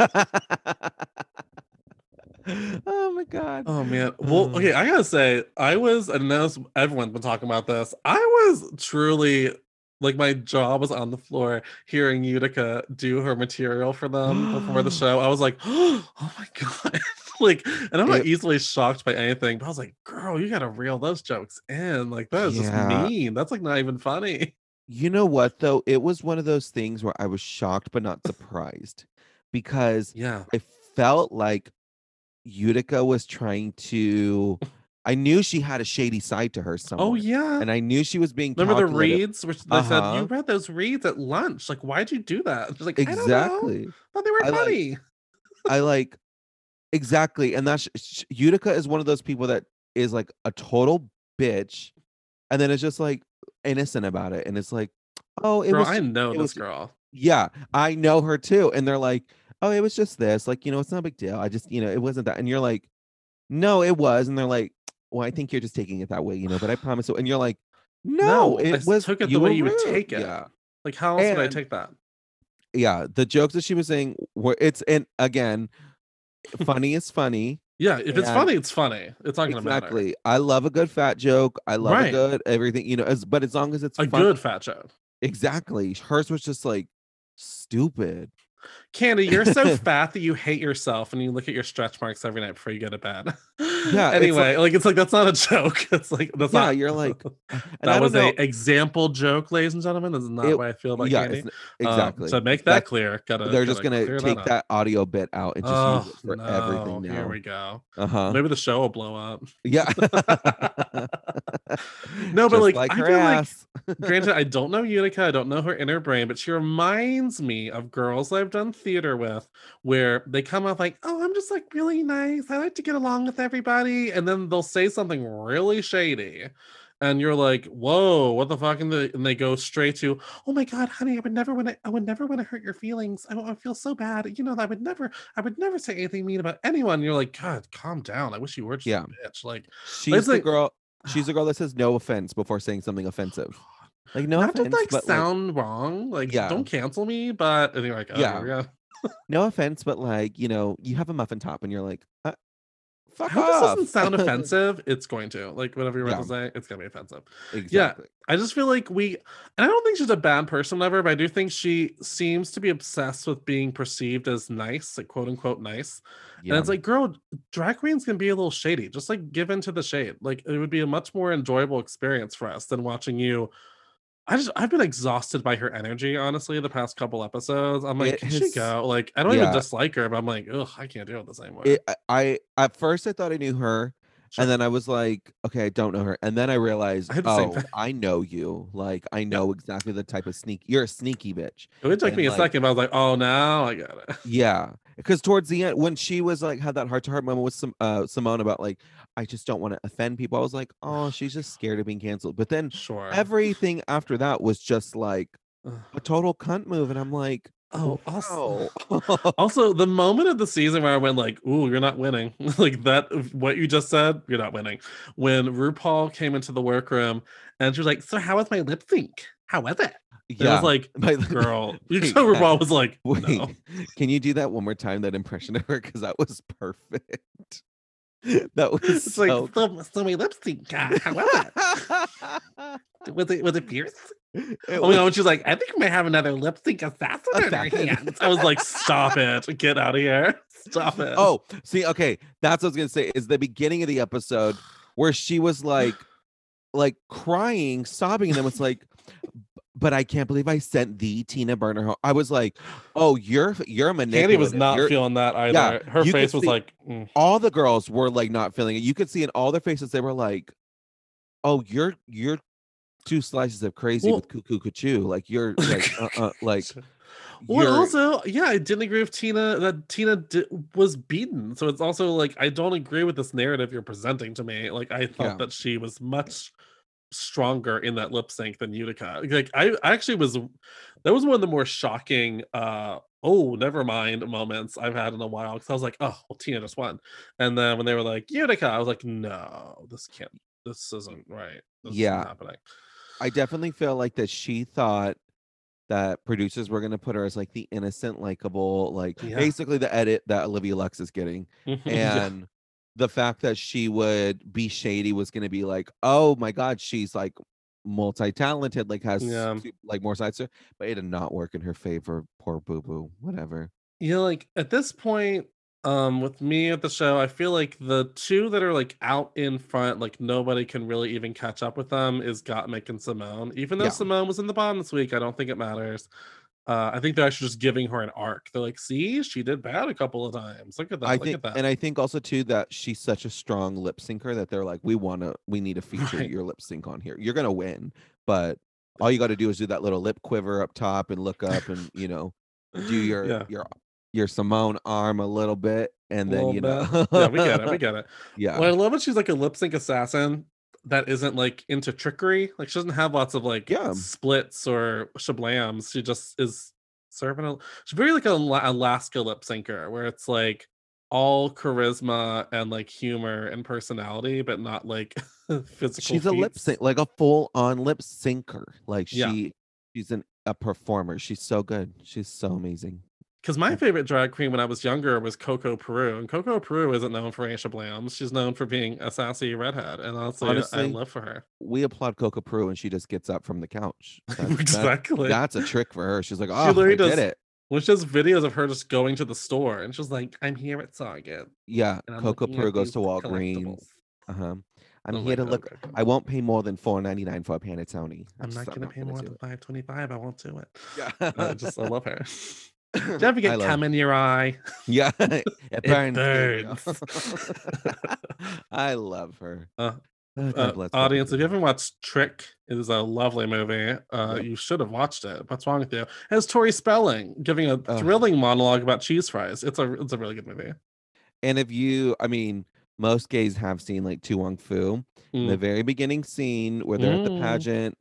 S3: oh my god.
S2: Oh man. Well,
S3: Uh.
S2: okay, I gotta say, I was, and now everyone's been talking about this. I was truly like my jaw was on the floor hearing Utica do her material for them before the [gasps] show. I was like, [gasps] oh my [laughs] god. like, and I'm not
S3: It-
S2: easily shocked by anything, but I was like, girl, you gotta reel those jokes in. Like, that is
S3: Yeah.
S2: just mean. That's like not even funny.
S3: You know what though? It was one of those things where I was shocked but not surprised because
S2: Yeah.
S3: I felt like Utica was trying to I knew she had a shady side to her somewhere.
S2: Oh yeah.
S3: And I knew she was being
S2: Remember the reads, which they said
S3: Uh-huh.
S2: you read those reads at lunch. Like, why'd you do that? [laughs] She's like, I don't know.
S3: Exactly.
S2: Thought they were
S3: I like-
S2: funny.
S3: I like exactly, and that's Utica is one of those people that is like a total bitch, and then it's just like innocent about it, and it's like, oh, it
S2: Girl,
S3: was,
S2: I know this
S3: was-
S2: girl.
S3: yeah, I know her too, and they're like, oh, it was just this, like you know, it's not a big deal. I just, you know, it wasn't that, and you're like, no, it was, and they're like, well, I think you're just taking it that way, you know, but I [sighs] promise, and you're like, no,
S2: No,
S3: it
S2: s-
S3: was
S2: took it the way you would
S3: rude."
S2: take it.
S3: Yeah,
S2: Like, how else would I take that?
S3: yeah, the jokes that she was saying were it's and again, funny is funny.
S2: Yeah, if it's
S3: And-
S2: funny, it's funny. It's not gonna matter.
S3: Exactly. I love a good fat joke. I love
S2: Right.
S3: a good everything, you know, as but as long as it's
S2: A
S3: fun-
S2: good fat joke.
S3: Exactly. Hers was just like stupid.
S2: Kandy, you're so [laughs] fat that you hate yourself and you look at your stretch marks every night before you go to bed. [laughs]
S3: Yeah, [laughs] it's
S2: Anyway, like, it's like that's not a joke. [laughs] It's like that's
S3: Yeah,
S2: not
S3: you're like, [laughs]
S2: that was
S3: know-
S2: a example joke, ladies and gentlemen. This is not
S3: It-
S2: what I feel about
S3: yeah, Kandy.
S2: Um,
S3: exactly.
S2: so make that
S3: That's-
S2: clear. Gotta
S3: They're just
S2: gotta
S3: gonna take
S2: up.
S3: that, audio bit out and just
S2: Oh,
S3: use it for
S2: no,
S3: everything now Here
S2: we go.
S3: Uh-huh.
S2: Maybe the show will blow up.
S3: Yeah.
S2: No, but
S3: Just
S2: like,
S3: like
S2: I
S3: her
S2: feel like granted, I don't know Utica, I don't know her inner brain, but she reminds me of girls I've done theater with where they come off like, oh, I'm just like really nice. I like to get along with everybody. And then they'll say something really shady. And you're like, whoa, what the fuck? And, the, and they go straight to, oh my god, honey, I would never want to, I would never want to hurt your feelings. I, I feel so bad. You know, I would never, I would never say anything mean about anyone. And you're like, God, calm down. I wish you were just
S3: Yeah.
S2: a bitch. Like,
S3: She's the
S2: like-
S3: girl. [sighs] She's the girl that says no offense before saying something offensive. Like no
S2: not
S3: offense,
S2: to like
S3: but like,
S2: sound wrong. Like,
S3: Yeah.
S2: don't cancel me, but and you're like, oh,
S3: Yeah.
S2: yeah.
S3: no offense, but like you know, you have a muffin top, and you're like, uh, fuck
S2: hope this doesn't sound [laughs] offensive. It's going to. Like whatever you're about to say, it's gonna be offensive.
S3: exactly.
S2: I just feel like we and I don't think she's a bad person ever, but I do think she seems to be obsessed with being perceived as nice, like quote unquote nice.
S3: Yeah.
S2: And it's like, girl, drag queens can be a little shady. Just like give into the shade. Like it would be a much more enjoyable experience for us than watching you. I just I've been exhausted by her energy, honestly, the past couple episodes. I'm like,
S3: It
S2: can she
S3: has-
S2: go? Like, I don't even dislike her, but I'm like, ugh, I can't deal with this anymore.
S3: it, I at first I thought I knew her,
S2: Sure.
S3: and then I was like, okay, I don't know her, and then I realized,
S2: I had the same
S3: oh. I know you. Like I know exactly the type of sneak. You're a sneaky bitch.
S2: it take
S3: and,
S2: me a
S3: like-
S2: second, but I was like, oh now I got it. [laughs]
S3: Yeah, because towards the end, when she was like had that heart to heart moment with some uh Symone about like I just don't want to offend people, I was like, oh, she's just [sighs] scared of being canceled. But then
S2: Sure.
S3: everything after that was just like a total cunt move, and I'm like,
S2: Oh, also,
S3: wow. [laughs]
S2: also the moment of the season where I went like, "Ooh, you're not winning," [laughs] like that. What you just said, you're not winning. When RuPaul came into the workroom and she was like, "So how was my lip sync? How was it?" And I
S3: yeah,
S2: was like, [laughs]
S3: my-
S2: "Girl," you
S3: Wait,
S2: know,
S3: uh,
S2: RuPaul was like,
S3: Wait,
S2: "No."
S3: can you do that one more time? That impression of her because that was perfect. [laughs] That was
S2: It's
S3: so.
S2: like, so, so my lip sync. uh, how [laughs] was it? Was it was it Oh my
S3: was-
S2: god, she's like, I think we might have another lipstick sync assassin in our
S3: Assassin.
S2: hands. I was like, stop [laughs] it. Get out of here. Stop it.
S3: Oh, see, okay, that's what I was gonna say. Is the beginning of the episode where she was like, like crying, sobbing, and then was like, "But I can't believe I sent the Tina Burner home." I was like, "Oh, you're you're manipulative."
S2: Kandy was not
S3: You're-
S2: feeling that either.
S3: Yeah,
S2: Her
S3: you could
S2: face was like, mm.
S3: All the girls were like not feeling it. You could see in all their faces they were like, "Oh, you're you're two slices of crazy
S2: Well-
S3: with cuckoo cuckoo." Like you're [laughs] like uh, uh like [laughs]
S2: Well,
S3: you're-
S2: also, yeah, I didn't agree with Tina that Tina di- was beaten. So it's also like I don't agree with this narrative you're presenting to me. Like I thought
S3: Yeah.
S2: that she was much stronger in that lip sync than Utica. Like I, I actually was that was one of the more shocking uh oh never mind moments I've had in a while because I was like oh well Tina just won and then when they were like Utica I was like no this can't this isn't right this
S3: Yeah.
S2: isn't happening
S3: I definitely feel like that she thought that producers were gonna put her as like the innocent, likable, like
S2: Yeah.
S3: basically the edit that Olivia Lux is getting. [laughs]
S2: Yeah.
S3: And the fact that she would be shady was gonna be like, oh my god, she's like multi-talented, like has
S2: Yeah.
S3: like more sides to her, but it did not work in her favor. Poor boo boo, whatever.
S2: you know like at this point um with me at the show i feel like the two that are like out in front like nobody can really even catch up with them is gottmik and symone even though
S3: Yeah.
S2: symone was in the bottom this week i don't think it matters uh i think they're actually just giving her an arc. They're like see she did bad a couple of times. Look at that
S3: I
S2: look
S3: think,
S2: at that.
S3: and I think also too that she's such a strong lip syncer that they're like, we want to, we need to feature
S2: Right.
S3: your lip sync on here. You're gonna win, but all you got to do is do that little lip quiver up top and look up and you know do [laughs] your
S2: yeah.
S3: your your Symone arm a little bit, and then you know,
S2: yeah we get it we get it. [laughs]
S3: Yeah,
S2: Well, I love it. she's like a lip sync assassin that isn't like into trickery. Like she doesn't have lots of like
S3: Yeah.
S2: splits or shablams. She just is serving a. She's very like a Ala- Alaska lip syncer where it's like all charisma and like humor and personality, but not like [laughs] physical.
S3: she's a lip
S2: feats.
S3: sync, like a full on lip syncer. Like
S2: Yeah.
S3: she, she's an a performer. She's so good. She's so amazing.
S2: Because my favorite drag queen when I was younger was Coco Peru, and Coco Peru isn't known for any shablams. She's known for being a sassy redhead, and honestly, I love for her.
S3: We applaud Coco Peru, and she just gets up from the couch. [laughs] That- that-
S2: exactly.
S3: that's a trick for her. She's like, oh,
S2: literally
S3: I
S2: does-
S3: did it.
S2: Which does videos of her just going to the store and she's like, I'm here at Target.
S3: Yeah,
S2: And I'm
S3: Coca
S2: looking at
S3: Peru goes to Walgreens. Uh huh. I'm
S2: Oh
S3: here to
S2: God,
S3: look. I won't pay more than four ninety nine for a panettone. I
S2: I'm not gonna pay more than five twenty five. I won't do it.
S3: it.
S2: I
S3: Yeah,
S2: just I love her. [laughs] [laughs] Do you ever
S3: I
S2: get
S3: love-
S2: in your eye? [laughs]
S3: Yeah, [laughs] it burns. [laughs] I love her.
S2: Uh,
S3: Oh,
S2: Uh, audience, if you haven't watched Trick, it is a lovely movie. Uh,
S3: Yep.
S2: You should have watched it. What's wrong with you? It has Tori Spelling giving a
S3: Ugh.
S2: thrilling monologue about cheese fries. It's a it's a really good movie.
S3: And if you, I mean, most gays have seen like To Wong Foo. In The
S2: Mm.
S3: very beginning scene where they're at the
S2: Mm.
S3: pageant,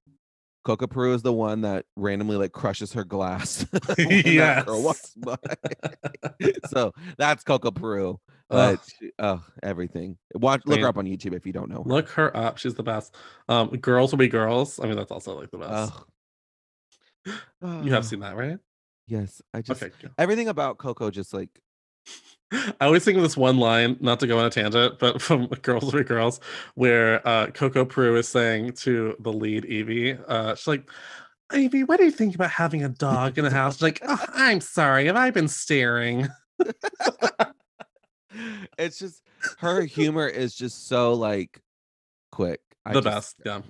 S3: Coco Peru is the one that randomly like crushes her glass. when that girl
S2: Yes.
S3: walks [laughs] by. so that's Coco Peru. But she- oh, everything. Watch, look her up on YouTube if you don't know. her.
S2: Look her up. She's the best. Um, Girls will be girls. I mean, that's also like the best. You have [sighs] seen that, right?
S3: Yes, I just
S2: Okay.
S3: everything about Coco just like
S2: I always think of this one line, not to go on a tangent, but [laughs] from Girls Be Girls, where uh, Coco Peru is saying to the lead Evie, uh, she's like, Evie, what do you think about having a dog in the house? She's like, oh, I'm sorry, have I been staring? [laughs]
S3: it's just her humor is just so like quick. I
S2: the
S3: just-
S2: best, yeah.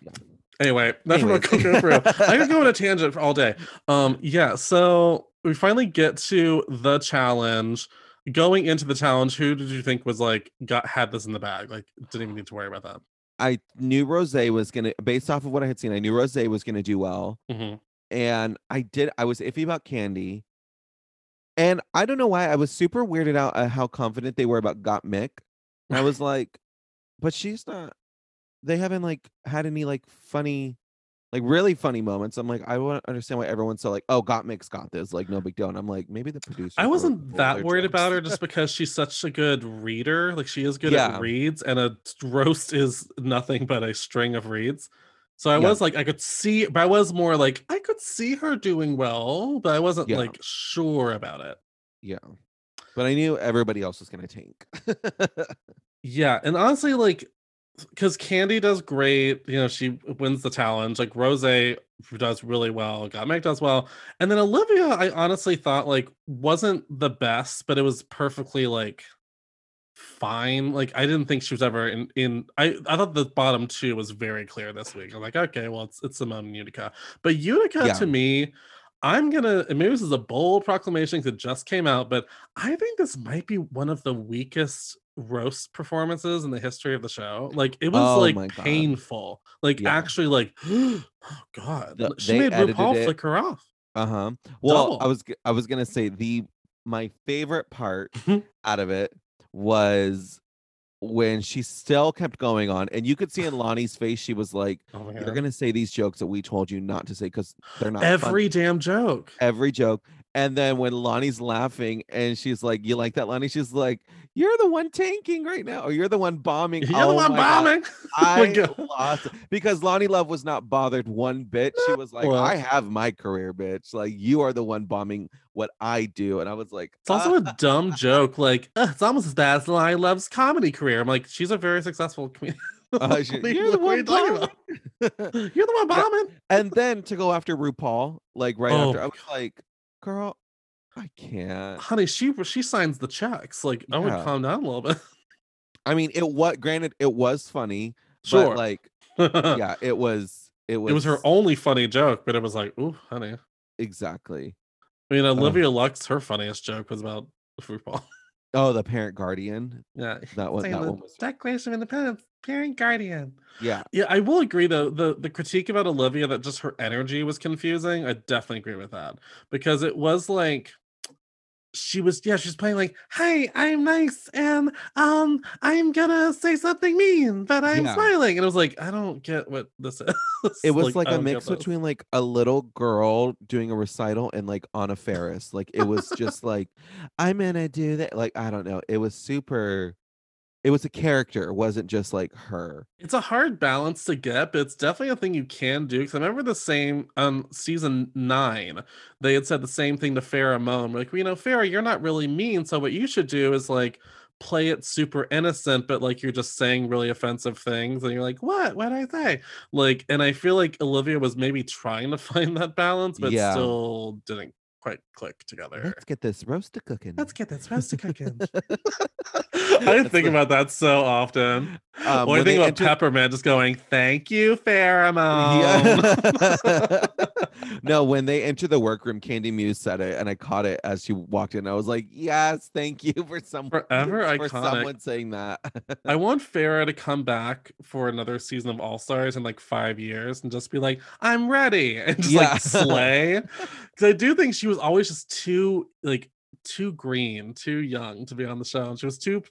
S2: Anyway, that's
S3: Anyways.
S2: about Coco Peru. I could go on a [laughs] tangent for all day. Um, yeah, so we finally get to the challenge. Going into the challenge, who did you think was like got had this in the bag? Like didn't even need to worry about that.
S3: I knew Rose was gonna based off of what I had seen, I knew Rose was gonna do well.
S2: Mhm.
S3: And I did I was iffy about Kandy. And I don't know why I was super weirded out at how confident they were about Gottmik. And I was [laughs] like, but she's not they haven't like had any like funny like really funny moments. I'm like, I don't understand why everyone's so like, oh, Gottmik's got this, like no big deal. And I'm like, maybe the producer.
S2: I wasn't that worried about her just because she's such a good reader. Like she is good
S3: Yeah.
S2: at reads, and a roast is nothing but a string of reads. So I
S3: Yeah.
S2: was like, I could see, but I was more like, I could see her doing well, but I wasn't
S3: Yeah.
S2: like sure about it.
S3: Yeah. But I knew everybody else was gonna tank. [laughs]
S2: Yeah, and honestly, like, because Kandy does great, you know, she wins the challenge. Like Rose does really well. Gottmik does well, and then Olivia, I honestly thought like wasn't the best, but it was perfectly like fine. Like I didn't think she was ever in in I I thought the bottom two was very clear this week. I'm like, okay, well it's it's Symone and Utica. But Utica
S3: Yeah.
S2: to me, I'm gonna maybe this is a bold proclamation because it just came out, but I think this might be one of the weakest roast performances in the history of the show. Like it was
S3: Oh
S2: like painful. Like
S3: Yeah.
S2: actually like [gasps] oh god.
S3: The-
S2: she made RuPaul
S3: it.
S2: flick her off.
S3: Uh-huh. Well, I was I was gonna say the my favorite part
S2: Mhm.
S3: out of it was when she still kept going on, and you could see in Loni's face, she was like,
S2: oh
S3: you're gonna say these jokes that we told you not to say because they're not funny."
S2: Every damn joke.
S3: every joke. And then when Loni's laughing and she's like, You like that, Loni? She's like, You're the one tanking right now, or you're the one bombing. [laughs]
S2: You're the
S3: Oh
S2: one
S3: my God.
S2: bombing. [laughs] Oh
S3: I lost because Loni Love was not bothered one bit. She [laughs] was like,
S2: Well-
S3: I have my career, bitch. Like you are the one bombing what I do. And I was like,
S2: It's also
S3: "Ah."
S2: a dumb joke. Like "Ugh, it's almost as bad as Loni Love's comedy career. I'm like, she's a very successful comedian.
S3: Uh, she-
S2: you-
S3: you're the one bombing.
S2: You're the one bombing.
S3: and then to go after RuPaul, like right
S2: Oh
S3: after, I was like, girl, I can't.
S2: Honey, she she signs the checks. Like, I would
S3: Yeah.
S2: calm down a little bit.
S3: I mean, it what granted, it was funny,
S2: Sure.
S3: but like, [laughs] yeah, it was it was it
S2: was her only funny joke, but it was like, ooh, honey.
S3: exactly.
S2: I mean, Olivia um Lux, her funniest joke was about RuPaul.
S3: Oh, the parent guardian.
S2: Yeah.
S3: That one that
S2: the
S3: one was
S2: Declaration of Independence, parent guardian.
S3: yeah.
S2: Yeah, I will agree though. The the critique about Olivia that just her energy was confusing. I definitely agree with that. Because it was like she was yeah, she's playing like, "Hey, I'm nice and um I'm gonna say something mean, but I'm
S3: Yeah.
S2: smiling." And it was like, I don't get what this is.
S3: It [laughs] was like,
S2: I
S3: a mix between like a little girl doing a recital and like Anna Faris. Like it was just like, I'm gonna do that. Like, I don't know. It was super it was a character. It wasn't just like her.
S2: It's a hard balance to get, but it's definitely a thing you can do. Because I remember the same on season nine, they had said the same thing to Farrah Moan. Like, you know, Farrah, you're not really mean. So what you should do is like play it super innocent, but like you're just saying really offensive things. And you're like, what? What did I say? Like, and I feel like Olivia was maybe trying to [laughs] find that balance, but
S3: Yeah.
S2: still didn't quite click together.
S3: Let's get this roast cooking.
S2: Let's get this roasted cooking. [laughs] [laughs] I
S3: That's
S2: think
S3: the-
S2: about that so often.
S3: Um,
S2: or I
S3: when
S2: think
S3: they
S2: about
S3: enter-
S2: Peppermint just going, "Thank you, Farrah Moan."
S3: Yeah. [laughs] no, when they enter the workroom, Kandy Muse said it, and I caught it as she walked in. I was like, "Yes, thank you for some
S2: Forever
S3: for
S2: iconic.
S3: someone saying that."
S2: I want Farrah to come back for another season of All Stars in like five years and just be like, "I'm ready," and just
S3: Yeah.
S2: like slay. Because I do think she was always just too like too green, too young to be on the show, and she was too.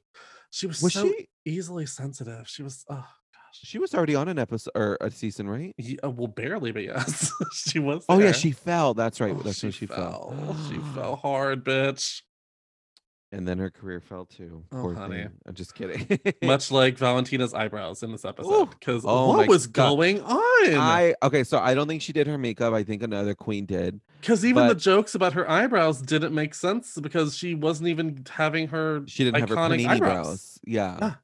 S2: She was,
S3: was
S2: so
S3: she?
S2: easily sensitive. She was. Oh gosh.
S3: She was already on an episode or a season, right?
S2: Ye- uh, well, barely, but yes, [laughs] she was.
S3: Oh yeah, she fell. That's right.
S2: Oh,
S3: That's when she fell.
S2: She [gasps] fell hard, bitch.
S3: And then her career fell too.
S2: Oh,
S3: Poor
S2: honey.
S3: thing. I'm just kidding. [laughs]
S2: Much [laughs] like Valentina's eyebrows in this episode. Because
S3: Oh
S2: what was
S3: God.
S2: going on?
S3: I okay, so I don't think she did her makeup. I think another queen did.
S2: Because even the jokes about her eyebrows didn't make sense because she wasn't even having her.
S3: She didn't have her panini
S2: eyebrows.
S3: brows. Yeah.
S2: Ah.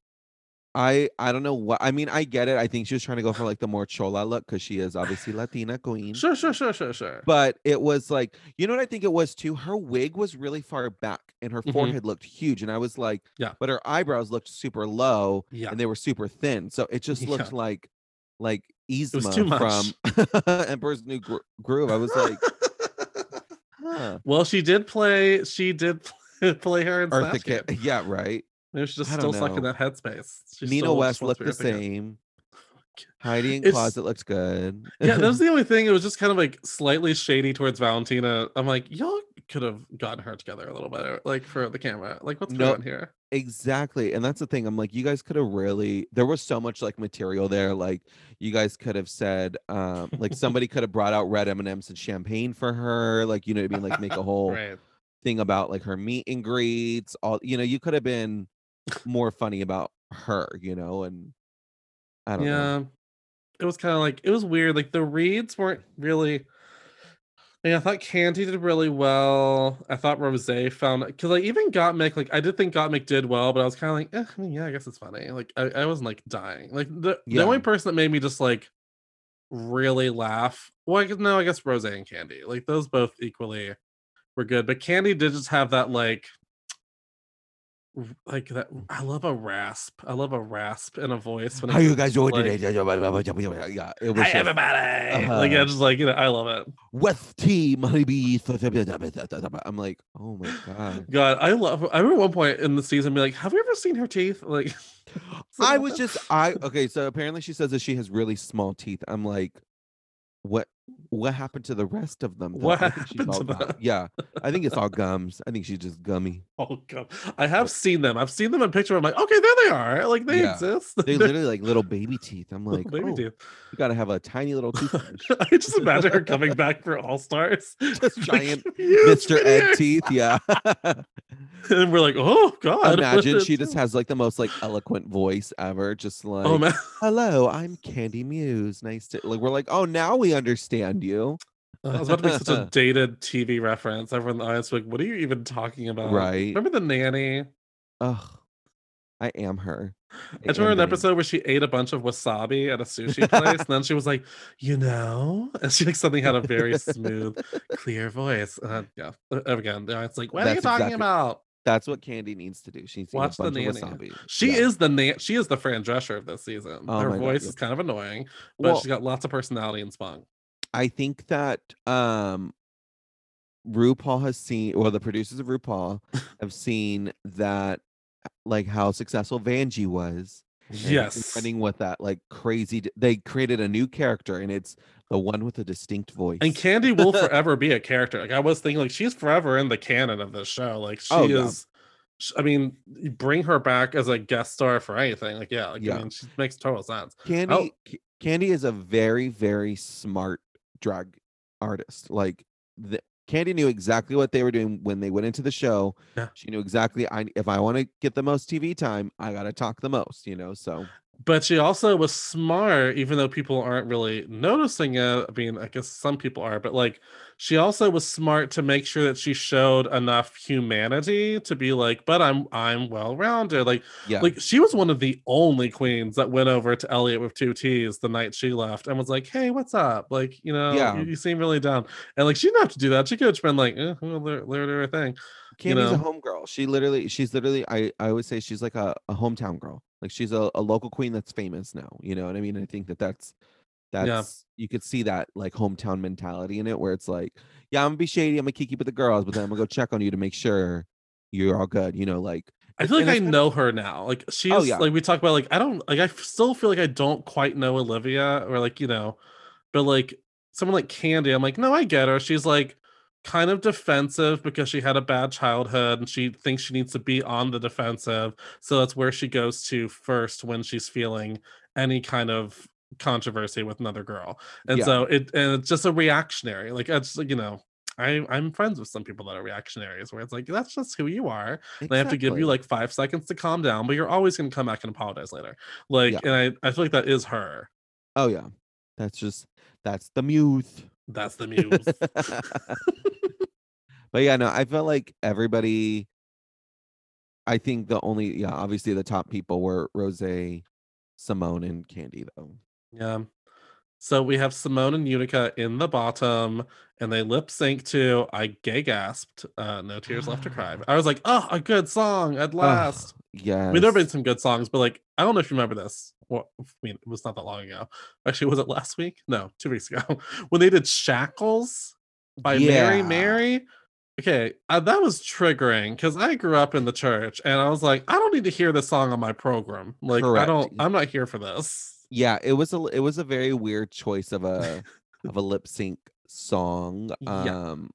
S3: I I don't know what I mean. I get it. I think she was trying to go for like the more chola look because she is obviously Latina queen.
S2: Sure, sure, sure, sure, sure.
S3: But it was like, you know what I think it was too? Her wig was really far back and her
S2: Mhm.
S3: forehead looked huge. And I was like,
S2: Yeah.
S3: But her eyebrows looked super low
S2: yeah.
S3: and they were super thin. So it just looked
S2: Yeah.
S3: like like Yzma from Emperor's [laughs] New Gro- Groove. I was like, huh.
S2: well, she did play. She did [laughs] play her in
S3: Eartha
S2: Game.
S3: Yeah, right.
S2: Maybe she's just still
S3: don't
S2: stuck in that headspace. She
S3: Nina West looked the
S2: be Eartha Kitt.
S3: same. Heidi in
S2: It's-
S3: closet looks good.
S2: yeah, that was [laughs] the only thing. It was just kind of like slightly shady towards Valentina. I'm like, y'all could have gotten her together a little better, like for the camera. Like, what's
S3: No.
S2: going on here?
S3: Exactly. And that's the thing. I'm like, you guys could have really there was so much like material there. Like you guys could have said, um, like [laughs] somebody could have brought out red M&Ms and champagne for her. Like, you know what I mean? Like make a [laughs] whole
S2: Right.
S3: thing about like her meet and greets. All you know, you could have been more funny about her, you know, and I don't know.
S2: Yeah. It was kind of like it was weird. Like the reads weren't really. Yeah, I thought Kandy did really well. I thought Rose found because I even got Gottmik, like I did think Gottmik did well, but I was kind of like, eh, I mean, yeah, I guess it's funny. Like I, I wasn't like dying. Like the the only person that made me just like really laugh. Well, I guess, no, I guess Rose and Kandy, like those both equally were good. But Kandy did just have that like like that I love a rasp. I love a rasp in a voice when
S3: How you guys doing
S2: like,
S3: today? Yeah, it was
S2: Hi everybody. Like yeah,
S3: Uh-huh.
S2: just like you know, I love it.
S3: with team honeybees. I'm like, oh my god.
S2: God, I love I remember one point in the season be like, have we ever seen her teeth? Like
S3: I was just I okay, so apparently she says that she has really small teeth. I'm like, what what happened to the rest of them? though?
S2: What
S3: I think she's
S2: happened
S3: all
S2: to
S3: gum-
S2: them?
S3: Yeah, I think it's all [laughs] gums. I think she's just gummy.
S2: Oh god. I have seen them. I've seen them in picture. I'm like, okay, there they are. Like they
S3: Yeah.
S2: exist.
S3: They
S2: They're [laughs]
S3: literally like little baby teeth. I'm like,
S2: baby
S3: oh,
S2: teeth.
S3: you gotta have a tiny little toothbrush. [laughs]
S2: I just imagine her coming back for All Stars.
S3: Just giant
S2: "Use
S3: Mr.
S2: me."
S3: Ed teeth. Yeah.
S2: And we're like, oh god.
S3: Imagine she just has like the most like eloquent voice ever. Just oh, like,
S2: Oh man.
S3: hello, I'm Kandy Muse. Nice to like. We're like, oh, now we understand you. [laughs]
S2: I was about to make such a [laughs] dated TV reference. Everyone in the audience was like, what are you even talking about?
S3: Right.
S2: Remember the nanny?
S3: Ugh, I am her.
S2: I just remember an episode where she ate a bunch of wasabi at a sushi place, [laughs] and then she was like, "You know," and she like suddenly had a very smooth, clear voice. Uh, yeah, uh, again, it's like, what are you talking
S3: exactly-
S2: about?
S3: That's what Kandy needs to do. She needs to
S2: Watch the
S3: a bunch of
S2: nanny.
S3: wasabi.
S2: She
S3: Yeah.
S2: is the na- she is the Fran Drescher of this season.
S3: Oh
S2: Her
S3: my God,
S2: voice is kind of annoying, but
S3: Well-
S2: she's got lots of personality and spunk.
S3: I think that um RuPaul has seen, well, the producers of RuPaul [laughs] have seen that, like how successful Vanjie was.
S2: Yes,
S3: running with that like crazy. They created a new character, and it's the one with a distinct voice.
S2: and Kandy will [laughs] forever be a character. Like I was thinking, like she's forever in the canon of this show. Like she
S3: Oh,
S2: is. sh- I mean, bring her back as a guest star for anything. Like yeah, like
S3: Yeah.
S2: I mean, she makes total sense.
S3: Kandy, Ca- Kandy is a very, very smart drag artist. Like the Kandy knew exactly what they were doing when they went into the show.
S2: Yeah.
S3: She knew exactly. I if I want to get the most TV time, I gotta talk the most. You know, so
S2: but she also was smart even though people aren't really noticing it i mean i guess some people are but like she also was smart to make sure that she showed enough humanity to be like but i'm i'm well rounded like
S3: yeah,
S2: like she was one of the only queens that went over to elliott with two t's the night she left and was like hey what's up like you know
S3: Yeah.
S2: you, you seem really down and like she didn't have to do that she could have been like eh, well, they're, they're thing
S3: Kandy's
S2: know.
S3: a homegirl. She literally, she's literally. I I always say she's like a, a hometown girl. Like she's a, a local queen that's famous now. You know what I mean? I think that that's that's you could see that like hometown mentality in it, where it's like, yeah, I'm gonna be shady, I'm gonna kiki with the girls, but then I'm gonna go check on you to make sure you're all good. You know, like
S2: I feel like I know her now. Like oh, she's
S3: Oh, yeah.
S2: like we talk about like I don't like I still feel like I don't quite know Olivia or like you know, but like someone like Kandy, I'm like no, I get her. She's like kind of defensive because she had a bad childhood and she thinks she needs to be on the defensive. So that's where she goes to first when she's feeling any kind of controversy with another girl. And
S3: Yeah.
S2: so it and it's just a reactionary. Like it's like, you know, I, I'm friends with some people that are reactionaries where it's like that's just who you are. They have to give you like five seconds to calm down, but you're always gonna come back and apologize later. Like,
S3: Yeah.
S2: and I, I feel like that is her.
S3: oh yeah, that's just that's the muse.
S2: That's the muse. [laughs]
S3: but yeah, no, I felt like everybody. I think the only yeah, obviously the top people were Rose, Symone, and Kandy though.
S2: yeah. So we have Symone and Utica in the bottom, and they lip sync to I gay gasped. Uh, no tears left to cry. [gasps] I was like, oh, a good song at last.
S3: Yeah,
S2: I mean, there have been some good songs, but like, I don't know if you remember this. Well, I mean, it was not that long ago. Actually, was it last week? No, two weeks ago [laughs] when they did Shackles by Mary
S3: Yeah.
S2: Mary. Okay, uh, that was triggering because I grew up in the church and I was like, I don't need to hear this song on my program. Like, I don't, I'm not here for this.
S3: Yeah, it was a it was a very weird choice of a [laughs] of a lip sync song.
S2: Yeah.
S3: Um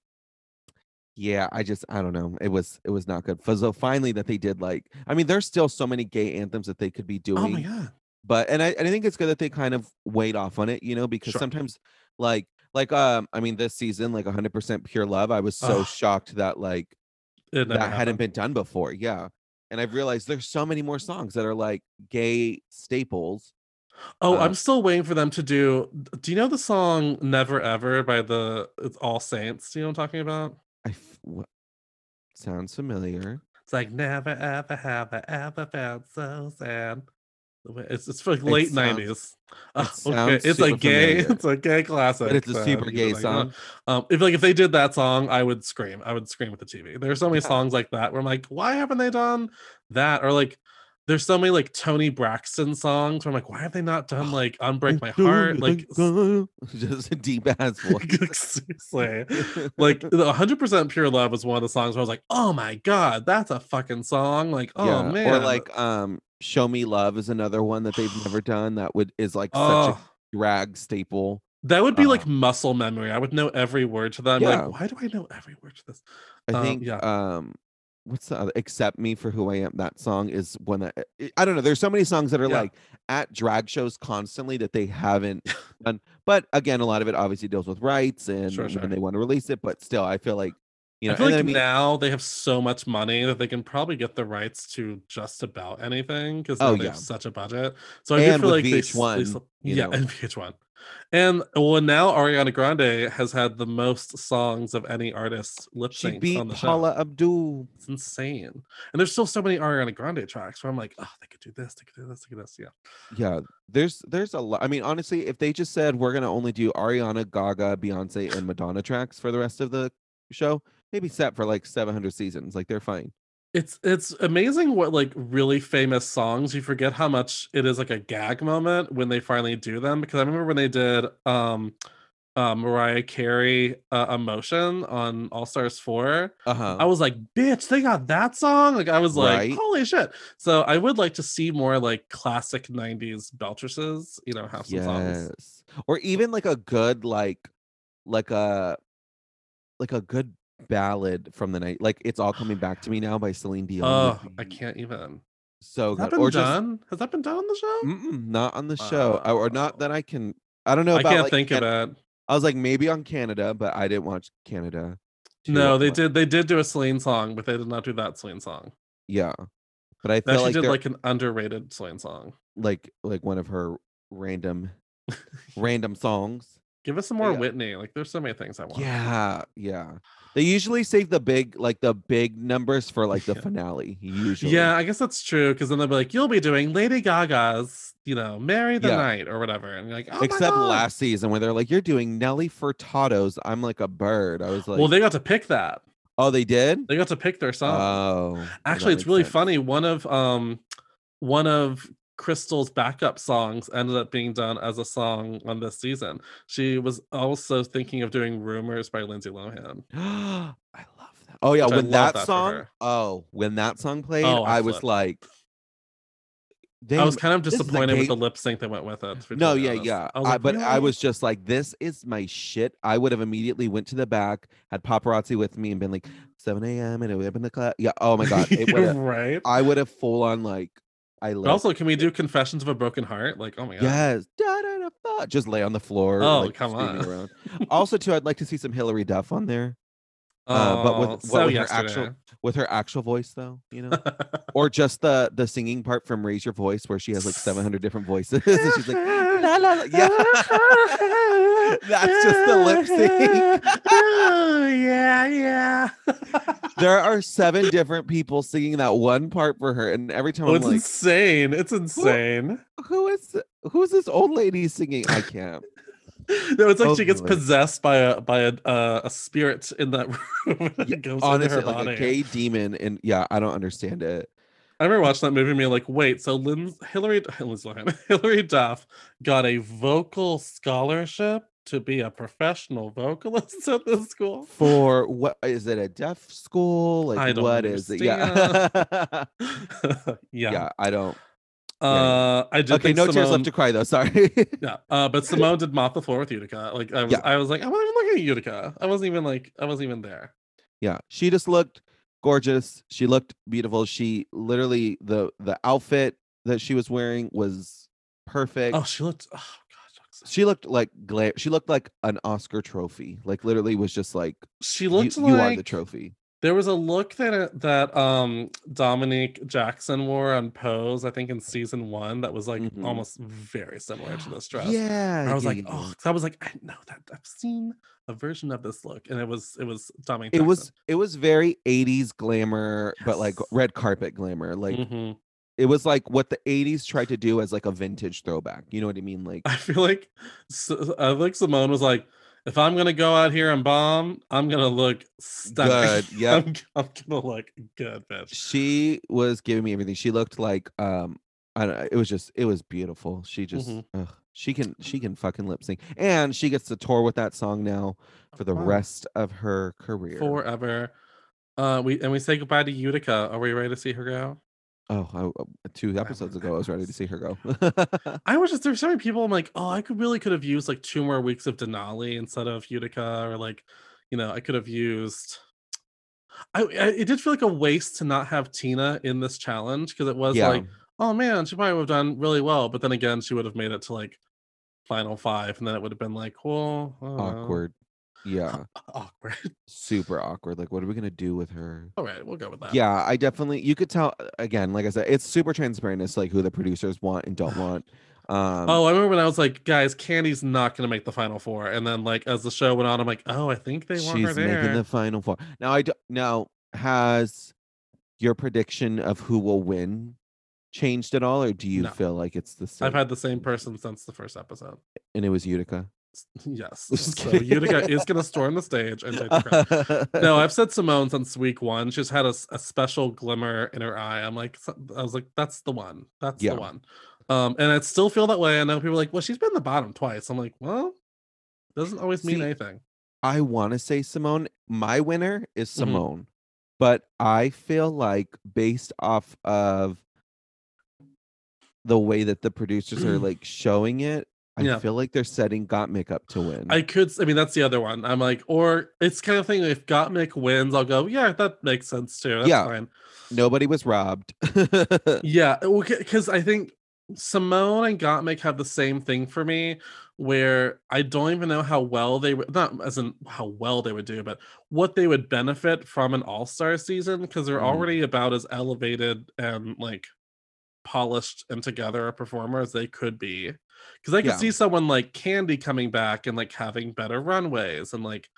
S3: yeah, I just I don't know. It was it was not good. So finally that they did like I mean there's still so many gay anthems that they could be doing.
S2: Oh my god.
S3: But and I, and I think it's good that they kind of weighed off on it, you know, because
S2: Sure.
S3: sometimes like like um I mean this season like 100% pure love, I was so
S2: Ugh.
S3: shocked that like that hadn't been done before. Yeah. And I've realized there's so many more songs that are like gay staples.
S2: Oh,
S3: uh,
S2: I'm still waiting for them to do. Do you know the song "Never Ever" by the it's All Saints? Do you know what I'm talking about?
S3: I f- what sounds familiar.
S2: It's like never ever have I ever felt so sad. It's it's like late nineties. [laughs]
S3: sounds
S2: It's a gay.
S3: familiar. [laughs]
S2: It's a gay classic.
S3: But it's a super gay
S2: uh,
S3: song.
S2: Um, if like if they did that song, I would scream. I would scream at the TV. There's so many
S3: Yeah.
S2: songs like that where I'm like, why haven't they done that? Or like, there's so many like Toni Braxton songs where I'm like, why have they not done [gasps] like Unbreak My Heart? Like, [laughs]
S3: just a deep ass voice.
S2: seriously, like the 100% Pure Love was one of the songs where I was like, oh my god, that's a fucking song. Like, oh
S3: yeah.
S2: man,
S3: Or like um Show Me Love is another one that they've never [sighs] done that would is like such
S2: oh.
S3: a drag staple.
S2: That would be like
S3: Uh,
S2: muscle memory. I would know every word to that. I'm
S3: Yeah.
S2: Like, why do I know every word to this?
S3: I
S2: Um,
S3: think
S2: yeah.
S3: um what's the other accept me for who I am that song is one that I- I don't know there's so many songs that are
S2: Yeah.
S3: like at drag shows constantly that they haven't [laughs] done but again a lot of it obviously deals with rights and
S2: Sure, sure.
S3: when they want to release it but still I feel like you know
S2: I feel like
S3: then I mean
S2: now they have so much money that they can probably get the rights to just about anything because
S3: Oh,
S2: they
S3: yeah.
S2: have such a budget. So I do feel like they, s- they
S3: VH1,
S2: s- yeah,
S3: know.
S2: and VH1. And well, now Ariana Grande has had the most songs of any artist lip
S3: she
S2: sync
S3: beat
S2: on the
S3: Paula
S2: show.
S3: Abdul
S2: It's insane. And there's still so many Ariana Grande tracks where I'm like, oh, they could do this, they could do this, they could do this. Yeah.
S3: yeah there's there's a lot I mean honestly if they just said we're gonna only do Ariana Gaga Beyonce and Madonna tracks for the rest of the show they'd set for like 700 seasons like they're fine.
S2: It's it's amazing what like really famous songs you forget how much it is like a gag moment when they finally do them because I remember when they did um uh, Mariah Carey uh, Emotion on All Stars 4
S3: uh-huh.
S2: I was like bitch they got that song? Like I was like
S3: Right.
S2: holy shit. So I would like to see more like classic 90s beltresses you know have some songs.
S3: Or even like a good like like a like a good ballad from the night like it's all [sighs] coming back to me now by celine dion
S2: oh I can't even
S3: so
S2: has that
S3: good
S2: been
S3: or just
S2: done has that been done on the show
S3: not on the show uh, or not that i can i don't know
S2: I
S3: about
S2: can't
S3: like,
S2: think
S3: Can-
S2: of it
S3: i was like maybe on canada but i didn't watch canada
S2: No, they
S3: much.
S2: did. They did do a Celine song, but they did not do that Celine song.
S3: yeah but i
S2: actually
S3: like
S2: did like an underrated Celine song.
S3: like like one of her random [laughs] random songs
S2: Give us some more
S3: Yeah.
S2: Whitney. Like, there's so many things I want.
S3: Yeah, yeah. They usually save the big, like the big numbers for like the
S2: Yeah.
S3: finale. Usually,
S2: Yeah, I guess that's true. Because then they'll be like, "You'll be doing Lady Gaga's, you know, Marry the
S3: Yeah.
S2: Night or whatever," and you're like, "Oh my
S3: Except
S2: God."
S3: last season where they're like, "You're doing Nelly Furtado's." I'm like a bird. I was like,
S2: well, they got to pick that.
S3: "Oh, they did."
S2: They got to pick their song.
S3: Oh,
S2: Actually, it's really
S3: sense.
S2: funny. One of um, one of Crystal's backup songs ended up being done as a song on this season. She was also thinking of doing "Rumors" by Lindsay Lohan. [gasps]
S3: I love that. Oh yeah,
S2: Which
S3: when that,
S2: that
S3: song. Oh, when that song played,
S2: Oh, I
S3: I was
S2: flipped.
S3: like,
S2: I was kind of
S3: this is
S2: disappointed with the lip sync that went with it.
S3: No, yeah,
S2: honest.
S3: yeah.
S2: I was
S3: I-
S2: like,
S3: but I was just like, this is my shit. I would have immediately went to the back, had paparazzi with me, and been like, 7 a.m. and it would have been the class. Yeah. Oh my god. It
S2: You're [laughs] right.
S3: I would have full on like, I
S2: But
S3: love.
S2: also, can we do Confessions of a Broken Heart? Like, oh my god.
S3: Yes. Da, da, da, just lay on the floor.
S2: Oh,
S3: like,
S2: come on.
S3: Also, too, I'd like to see some Hilary Duff on there uh, but with-
S2: Oh, so
S3: with her actual- with her actual voice, though. You know, [laughs] or just the the singing part from Raise Your Voice, where she has like 700 different voices, [laughs] and she's like, la, la, la. yeah. [laughs] That's just the lip sync.
S2: oh, yeah, yeah.
S3: there are seven different people singing that one part for her, and every time
S2: Oh,
S3: I'm
S2: it's
S3: like,
S2: insane. It's insane.
S3: who is who's this old lady singing? I can't. [laughs]
S2: No, it's like she gets possessed by a by a uh, a spirit in that [laughs] room.
S3: Yeah,
S2: goes
S3: Honestly,
S2: her
S3: like
S2: body.
S3: a gay demon, and yeah, I don't understand it.
S2: I remember watching that movie and being like, wait, so Lynn, Hilary, [laughs] Hilary Duff got a vocal scholarship to be a professional vocalist at this school?
S3: For what is it? A deaf school? Like
S2: I don't
S3: what is it? Yeah,
S2: yeah.
S3: yeah. I don't.
S2: Uh, I did
S3: Okay, no tears left to cry though. Sorry. [laughs]
S2: Yeah, uh, but Symone did mop the floor with Utica. Like I was,
S3: Yeah.
S2: I was like, I wasn't even looking at Utica. I wasn't even like, I wasn't even there.
S3: yeah, she just looked gorgeous. She looked beautiful. She literally the the outfit that she was wearing was perfect.
S2: Oh, she looked. Oh God, she looked so-
S3: She looked like gla- she looked like an Oscar trophy. Like literally was just like
S2: She
S3: you,
S2: looked
S3: you are the trophy.
S2: There was a look that that um Dominique Jackson wore on Pose, I think in season one, that was like
S3: Mhm.
S2: almost very similar to this dress.
S3: Yeah,
S2: I was
S3: yeah,
S2: like,
S3: yeah,
S2: oh, I was like, I know that I've seen a version of this look, and it was it was Dominique.
S3: it was it was very 80s glamour, but like red carpet glamour. Like
S2: Mhm.
S3: it was like what the 80s tried to do as like a vintage throwback. You know what I mean? Like
S2: I feel like S- I think Symone was like, if I'm gonna go out here and bomb, I'm gonna look stunning.
S3: Good, [laughs] yep.
S2: I'm, I'm gonna look good, bitch.
S3: she was giving me everything. She looked like um I don't know, it was just it was beautiful. She just
S2: Mhm.
S3: ugh, she can she can fucking lip sync. And she gets to tour with that song now for the
S2: Wow.
S3: rest of her career.
S2: Forever. Uh, we and we say goodbye to Utica. Are we ready to see her go?
S3: Oh, I, uh, two episodes ago I was ready to see her go. [laughs]
S2: I was just there's so many people. I'm like, oh, I could really could have used like two more weeks of Denali instead of Utica, or like, you know, I could have used. I, I it did feel like a waste to not have Tina in this challenge because it was
S3: yeah.
S2: like, oh man, she probably would have done really well, but then again, she would have made it to like final five, and then it would have been like, well,
S3: awkward. Yeah. [laughs]
S2: awkward.
S3: Super awkward. Like what are we gonna do with her?
S2: All right, we'll go with that.
S3: Yeah, I definitely you could tell again, like I said, it's super transparent it's like who the producers want and don't want. [laughs] Um
S2: Oh, I remember when I was like, guys, Kandy's not gonna make the final four, and then like as the show went on, I'm like, oh, I think they want her
S3: she's
S2: there.
S3: making the final four. Now I do, now has your prediction of who will win changed at all, or do you
S2: No.
S3: feel like it's the same?
S2: I've had the same person since the first episode.
S3: and it was Utica.
S2: Yes. [laughs] So. Utica is gonna storm the stage and take the crown. No, I've said Symone since week one. She's had a special glimmer in her eye. I'm like, I was like, that's the one. That's
S3: Yeah.
S2: the one. Um, and I still feel that way. I know people are like, well, she's been the bottom twice. I'm like, well, doesn't always mean
S3: See,
S2: anything.
S3: I want to say Symone. My winner is
S2: Mhm.
S3: Symone, but I feel like based off of the way that the producers are like [clears throat] showing it, I
S2: Yeah.
S3: feel like they're setting Gottmik up to win.
S2: I could. I mean, that's the other one. I'm like, or it's kind of thing. If Gottmik wins, I'll go. Yeah, that makes sense too. That's
S3: Yeah.
S2: fine.
S3: Nobody was robbed. [laughs]
S2: Yeah, because I think Symone and Gottmik have the same thing for me, where I don't even know how well they would not as in how well they would do, but what they would benefit from an All Star season because they're
S3: Mhm.
S2: already about as elevated and like polished and together a performer as they could be. Because I could
S3: Yeah.
S2: see someone like Kandy coming back and like having better runways and like,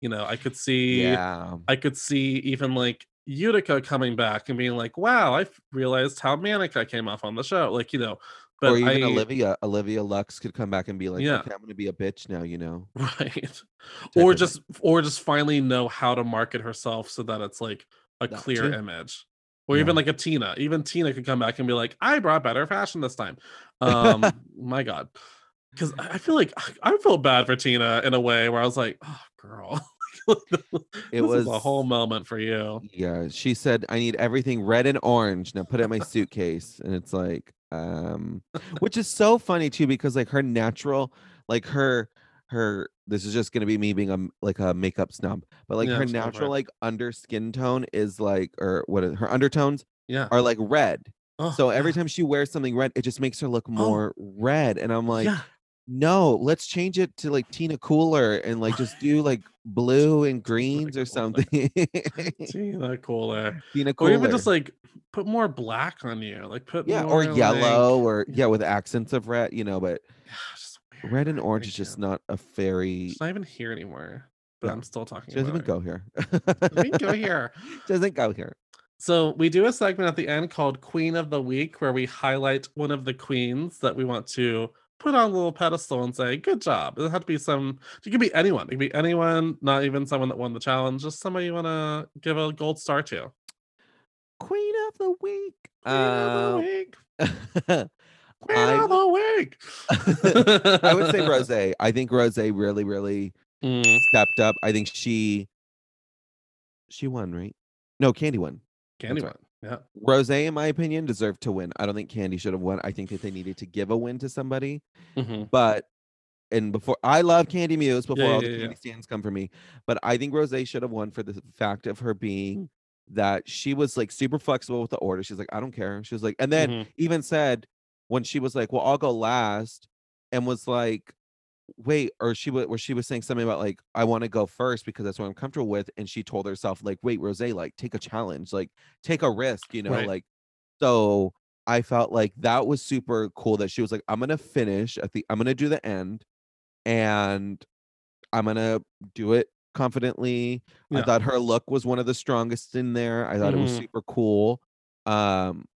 S2: you know, I could see
S3: yeah.
S2: I could see even like Utica coming back and being like, "Wow, i realized how manic I came off on the show." Like you know, but
S3: or even
S2: I,
S3: Olivia, Olivia Lux could come back and be like,
S2: Yeah.
S3: "Okay, I'm gonna be a bitch now," you know. [laughs]
S2: right, or just or just finally know how to market herself so that it's like a
S3: That
S2: clear
S3: too.
S2: image. Or even like a Tina. Even Tina could come back and be like, "I brought better fashion this time." [laughs] Um, my God, because I I feel like I feel bad for Tina in a way where I was like, "Oh, girl." [laughs]
S3: It
S2: was a whole moment for you.
S3: Yeah, she said, "I need everything red and orange." Now put it in my suitcase, and it's like, um, which is so funny too because like her natural, like her, her. This is just gonna be me being a like a makeup snob, but like
S2: Yeah,
S3: her
S2: just go for
S3: natural like under skin tone is like, or what? is- Her undertones
S2: Yeah.
S3: are like red.
S2: Oh,
S3: So every
S2: yeah.
S3: time she wears something red, it just makes her look oh. more red. And I'm like,
S2: yeah.
S3: no, let's change it to like Tina Cooler and like just do like blue and greens or something. [laughs]
S2: Tina Cooler.
S3: Tina Cooler.
S2: Or even just like put more black on you. Like put
S3: yeah,
S2: more
S3: or
S2: like-
S3: yellow or yeah, with accents of red, you know, but
S2: Yeah, it's just weird.
S3: red and orange is just
S2: can't.
S3: a fairy
S2: She's not even here anymore. But. I'm still talking
S3: doesn't even
S2: about
S3: go here.
S2: her. Doesn't go here.
S3: doesn't go here.
S2: So we do a segment at the end called Queen of the Week where we highlight one of the queens that we want to put on a little pedestal and say, good job. It doesn't have to be some it could be anyone. It could be anyone, not even someone that won the challenge, just somebody you want to give a gold star to.
S3: Queen of the week.
S2: Queen of the
S3: Uh,
S2: week. [laughs] [laughs] Queen
S3: I
S2: of the week.
S3: I would say [laughs] Rose. I think Rose really, really
S2: Mm,
S3: stepped up. I think she she won, right? No, Kandy won. Kandy
S2: won. Yeah.
S3: Rose, in my opinion, deserved to win. I don't think Kandy should have won. I think that they needed to give a win to somebody.
S2: Mhm.
S3: But and before I love Kandy Muse before
S2: Yeah,
S3: all
S2: yeah,
S3: the
S2: yeah,
S3: Kandy stands come for me. But I think Rose should have won for the fact of her being that she was like super flexible with the order. She's like, I don't care. She was like, and then
S2: Mhm.
S3: even said when she was like, Well, I'll go last, and was like, wait, or she was where she was saying something about like, I want to go first because that's what I'm comfortable with. And she told herself, like, wait, Rose, like take a challenge, like take a risk, you know,
S2: Right.
S3: like so I felt like that was super cool that she was like, I'm gonna finish at the I'm gonna do the end and I'm gonna do it confidently. I thought her look was one of the strongest in there. I thought it was
S2: Mhm.
S3: super cool. Um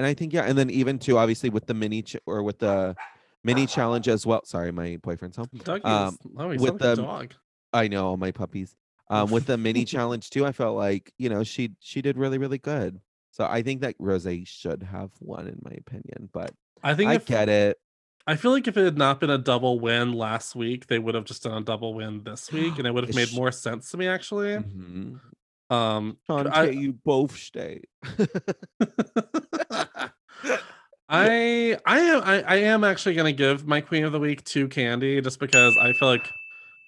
S3: and I think yeah, and then even too obviously with the mini ch- or with the mini challenge as well. Sorry, my boyfriend's home.
S2: Doug
S3: Um,
S2: oh,
S3: with
S2: the dog.
S3: I know all my puppies. Um, with the mini [laughs] challenge too, I felt like you know she she did really really good. So I think that Rose should have won in my opinion, but
S2: I think
S3: I
S2: if,
S3: get it.
S2: I feel like if it had not been a double win last week, they would have just done a double win this [gasps] week, and it would have made more sense to me actually.
S3: Mhm.
S2: Um,
S3: Shantay,
S2: I-
S3: you both stay. [laughs] [laughs]
S2: I I am I, I am actually gonna give my queen of the week to Kandy just because I feel like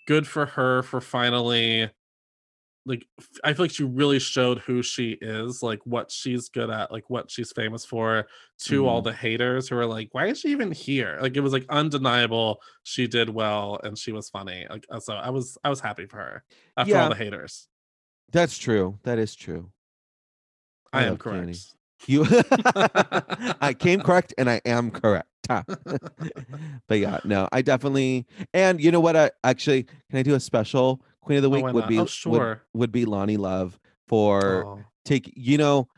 S2: good for her for finally like I feel like she really showed who she is, like what she's good at, like what she's famous for to all
S3: Mhm.
S2: the haters who are like, why is she even here? Like it was like undeniable she did well and she was funny. Like uh, so I was I was happy for her after
S3: Yeah.
S2: all the haters.
S3: That's true. That is true.
S2: I,
S3: I
S2: am
S3: love
S2: Kandy.
S3: You [laughs] I came correct and I am correct. [laughs] But yeah, no, I definitely and you know what? I actually can I do a special Queen of the
S2: Oh,
S3: Week
S2: why
S3: would be
S2: Oh,
S3: would-
S2: sure.
S3: would, be Loni Love for
S2: Oh.
S3: take you know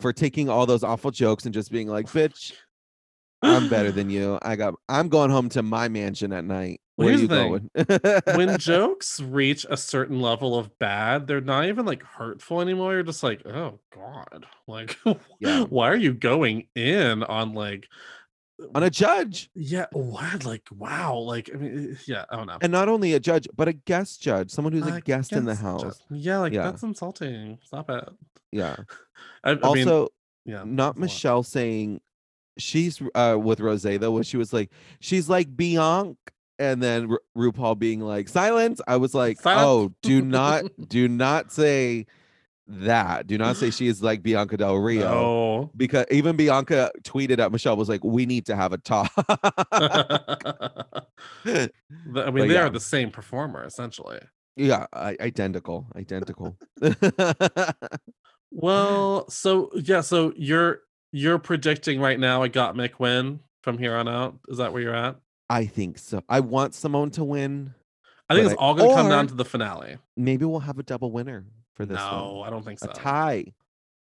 S3: for taking all those awful jokes and just being like, bitch, I'm better than you. I got I'm going home to my mansion at night.
S2: Well,
S3: Where are
S2: here's
S3: you
S2: the
S3: going? [laughs]
S2: when jokes reach a certain level of bad, they're not even like hurtful anymore. You're just like, oh god, like, [laughs]
S3: Yeah.
S2: why are you going in on like,
S3: on a judge.
S2: yeah, what, like, wow, like, I mean, eh, yeah, I don't know.
S3: And not only a judge, but a guest judge, someone who's a guest in the house.
S2: just- yeah, like
S3: Yeah.
S2: that's insulting. Stop it.
S3: Yeah. [laughs]
S2: I, I mean,
S3: also,
S2: yeah,
S3: not
S2: a.
S3: Michelle saying she's uh with Rose though, when she was like, she's like Bianca, and then Ru- RuPaul being like, silence. I was like,
S2: Silence.
S3: oh, do [laughs] not, do not say that. Do not say she is like Bianca Del Rio.
S2: No.
S3: Because even Bianca tweeted at Michelle was like, "We need to have a talk." [laughs]
S2: I mean,
S3: But
S2: they
S3: yeah.
S2: are the same performer essentially.
S3: yeah, I, identical, identical. [laughs]
S2: Well, so yeah, so you're you're predicting right now a Gottmik win from here on out. Is that where you're at?
S3: I think so. I want Symone to win.
S2: I think it's
S3: I-
S2: all going to come down to the finale.
S3: Maybe we'll have a double winner for this
S2: No,
S3: one.
S2: I don't think so.
S3: A tie.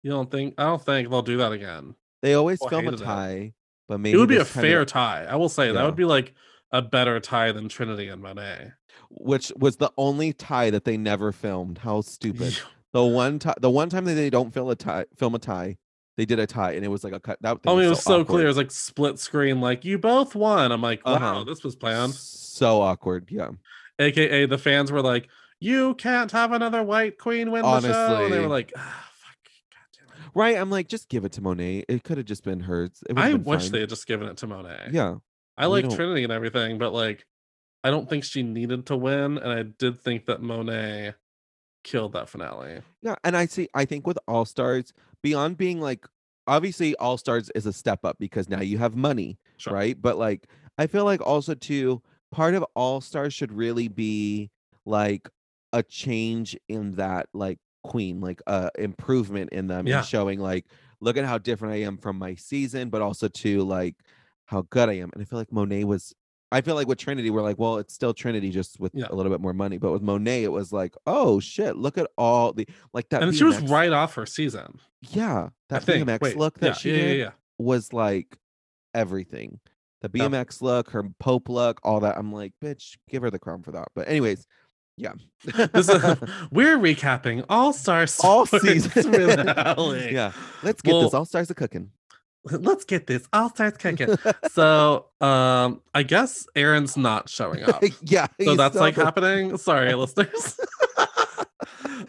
S2: You don't think? I don't think they'll do that again.
S3: They always
S2: People
S3: film a tie, but maybe
S2: it would be a fair
S3: it-
S2: tie. I will say that would be like a better tie than Trinity and Monet.
S3: which was the only tie that they never filmed. How stupid! [laughs] The one time, the one time that they don't film a tie, film a tie, they did a tie, and it was like a cut. That
S2: mean, it was so
S3: awkward.
S2: clear. It was like split screen. Like you both won. I'm like, wow,
S3: Uh-huh.
S2: this was planned.
S3: So awkward. Yeah.
S2: AKA the fans were like, you can't have another white queen win the show. And they were like, ah, fuck, God damn it.
S3: Right. I'm like, just give it to Monet. It could have just been hers. It
S2: I
S3: been
S2: wish
S3: fine.
S2: they had just given it to Monet.
S3: Yeah.
S2: I like Trinity and everything, but like, I don't think she needed to win, and I did think that Monet killed that finale.
S3: Yeah, and I see. I think with All Stars, beyond being like, obviously All Stars is a step up because now you have money,
S2: Sure.
S3: right? But like, I feel like also too part of All Stars should really be like a change in that like queen, like uh improvement in them,
S2: Yeah.
S3: and showing like, look at how different I am from my season, but also to like how good I am. And I feel like Monet was. I feel like with Trinity, we're like, well, it's still Trinity, just with
S2: Yeah.
S3: a little bit more money. But with Monet, it was like, oh shit, look at all the like that.
S2: and she was right off her season.
S3: yeah, that. BMX
S2: Wait,
S3: look that
S2: yeah,
S3: she
S2: yeah,
S3: did was like everything. The. BMX look, her Pope look, all that. I'm like, bitch, give her the crown for that. But anyways, yeah. [laughs]
S2: This is, [laughs] we're recapping All Stars,
S3: All
S2: Sports
S3: season. [laughs]
S2: finale.
S3: yeah, let's get this. All stars a cooking. [laughs]
S2: Let's get this All Stars kicking. [laughs] so, um, I guess Aaron's not showing up. [laughs]
S3: yeah.
S2: So that's like
S3: the-
S2: happening. Sorry, listeners.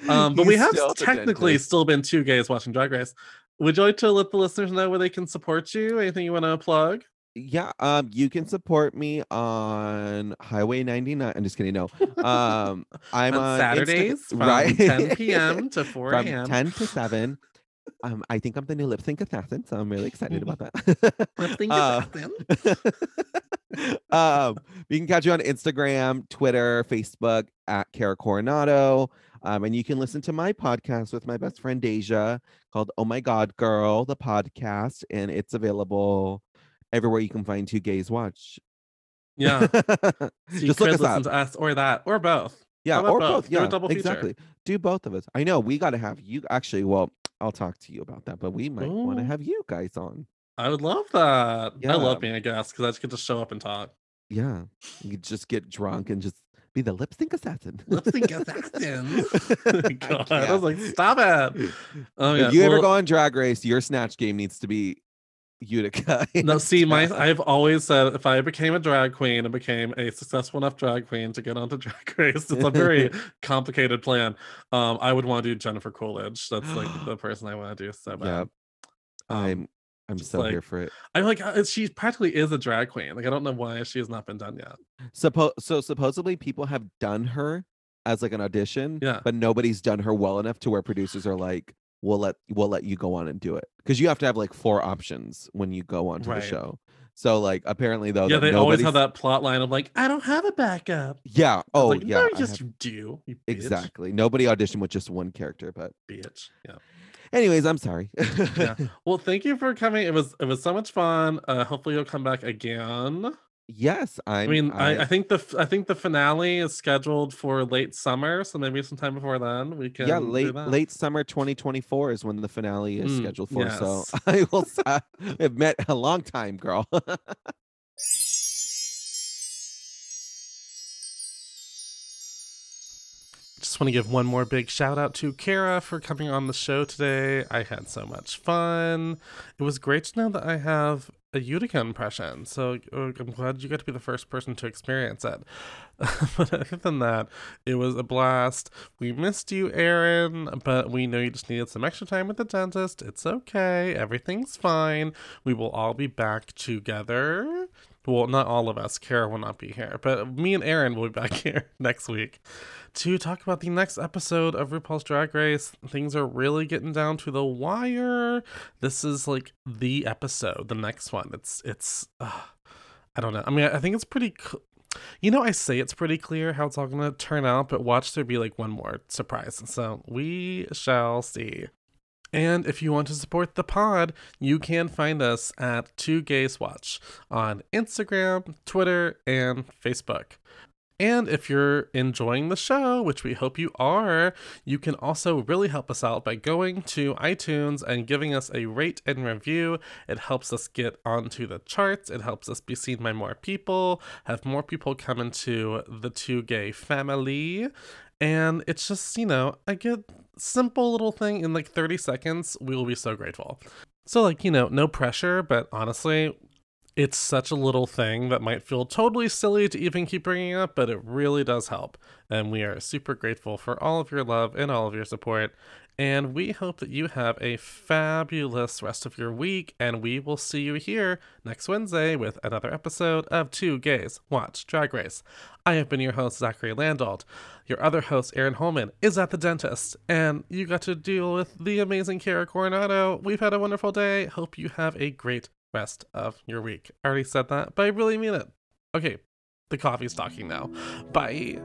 S2: um, but we have
S3: still
S2: technically still been two gays watching Drag Race. Would you like to let the listeners know where they can support you? Anything you want to plug?
S3: Yeah, um, you can support me on Highway 99. I'm just kidding. No, um, I'm
S2: on
S3: on Insta-
S2: Saturdays from
S3: right?
S2: 10 p.m. to 4 a.m.
S3: 10 to 7. Um, I think I'm the new lip sync assassin, so I'm really excited about that. [laughs]
S2: Lip sync
S3: Uh,
S2: assassin. [laughs]
S3: um, you can catch you on Instagram, Twitter, Facebook at Cara Coronado. Um, and you can listen to my podcast with my best friend Deja called Oh My God Girl, the podcast, and it's available everywhere you can find two gays watch.
S2: Yeah. [laughs] So you
S3: Just look us
S2: listen
S3: up.
S2: to us or that or both.
S3: Yeah, or
S2: both?
S3: both. Yeah,
S2: feature.
S3: exactly. Do both of us. I know we got to have you. Actually, well, I'll talk to you about that, but we might want to have you guys on.
S2: I would love that. I love being a guest because I just get to show up and talk.
S3: Yeah. You just get drunk and just be the lip sync assassin.
S2: Lip sync [laughs] assassin. [laughs]
S3: Oh I [laughs]
S2: God, I was like, stop it. Oh yeah.
S3: if you ever go on drag race, your snatch game needs to be Utica. [laughs]
S2: No, see, my. [laughs] I've always said if I became a drag queen and became a successful enough drag queen to get onto [laughs] drag race, it's a very complicated plan. Um, I would want to do Jennifer Coolidge. That's like [gasps] the person I want to do so bad.
S3: Yep.
S2: Um,
S3: I'm I'm so here for it.
S2: I'm like uh, she practically is a drag queen. Like I don't know why she has not been done yet.
S3: Suppo- so supposedly people have done her as like an audition,
S2: Yeah.
S3: but nobody's done her well enough to where producers are like, "We'll let we'll let you go on and do it," because you have to have like four options when you go onto
S2: Right.
S3: the show. So like apparently though,
S2: yeah, they always have that plot line of like, I don't have a backup.
S3: Yeah. Oh
S2: like,
S3: yeah.
S2: No,
S3: I
S2: yes,
S3: have-
S2: do.
S3: Exactly. Nobody auditioned with just one character, but
S2: Bitch. Yeah.
S3: anyways, I'm sorry.
S2: Yeah. [laughs] Well, thank you for coming. It was it was so much fun. Uh, hopefully you'll come back again.
S3: Yes, I'm,
S2: I mean, I, I think the I think the finale is scheduled for late summer, so maybe sometime before then we can.
S3: yeah, late late summer 2024 is when the finale is
S2: Mm,
S3: scheduled for. So. [laughs] I will. I- I've met a long time, girl. [laughs]
S2: Just want to give one more big shout out to Kara for coming on the show today. I had so much fun. It was great to know that I have a Utica impression, so uh, I'm glad you got to be the first person to experience it. [laughs] but other than that, it was a blast. We missed you, Aaron, but we know you just needed some extra time with the dentist. It's okay, everything's fine. We will all be back together. Well, not all of us. Kara will not be here, but me and Aaron will be back [laughs] here next week to talk about the next episode of RuPaul's Drag Race. Things are really getting down to the wire. This is like the episode, the next one. It's it's uh, I don't know. I mean, I think it's pretty you know, I say it's pretty clear how it's all going to turn out, but watch there be like one more surprise. So we shall see. And if you want to support the pod, you can find us at Two Gays Watch on Instagram, Twitter, and Facebook. And if you're enjoying the show, which we hope you are, you can also really help us out by going to iTunes and giving us a rate and review. It helps us get onto the charts, it helps us be seen by more people, have more people come into the two gay family. And it's just, you know, a good simple little thing in like 30 seconds. We will be so grateful. So, like, you know, no pressure, but honestly, it's such a little thing that might feel totally silly to even keep bringing up, but it really does help. And we are super grateful for all of your love and all of your support. And we hope that you have a fabulous rest of your week. And we will see you here next Wednesday with another episode of Two Gays Watch Drag Race. I have been your host, Zachary Landolt. Your other host, Aaron Holman, is at the dentist. And you got to deal with the amazing Kara Coronado. We've had a wonderful day. Hope you have a great rest of your week. I already said that, but I really mean it. Okay, the coffee's talking now. Bye.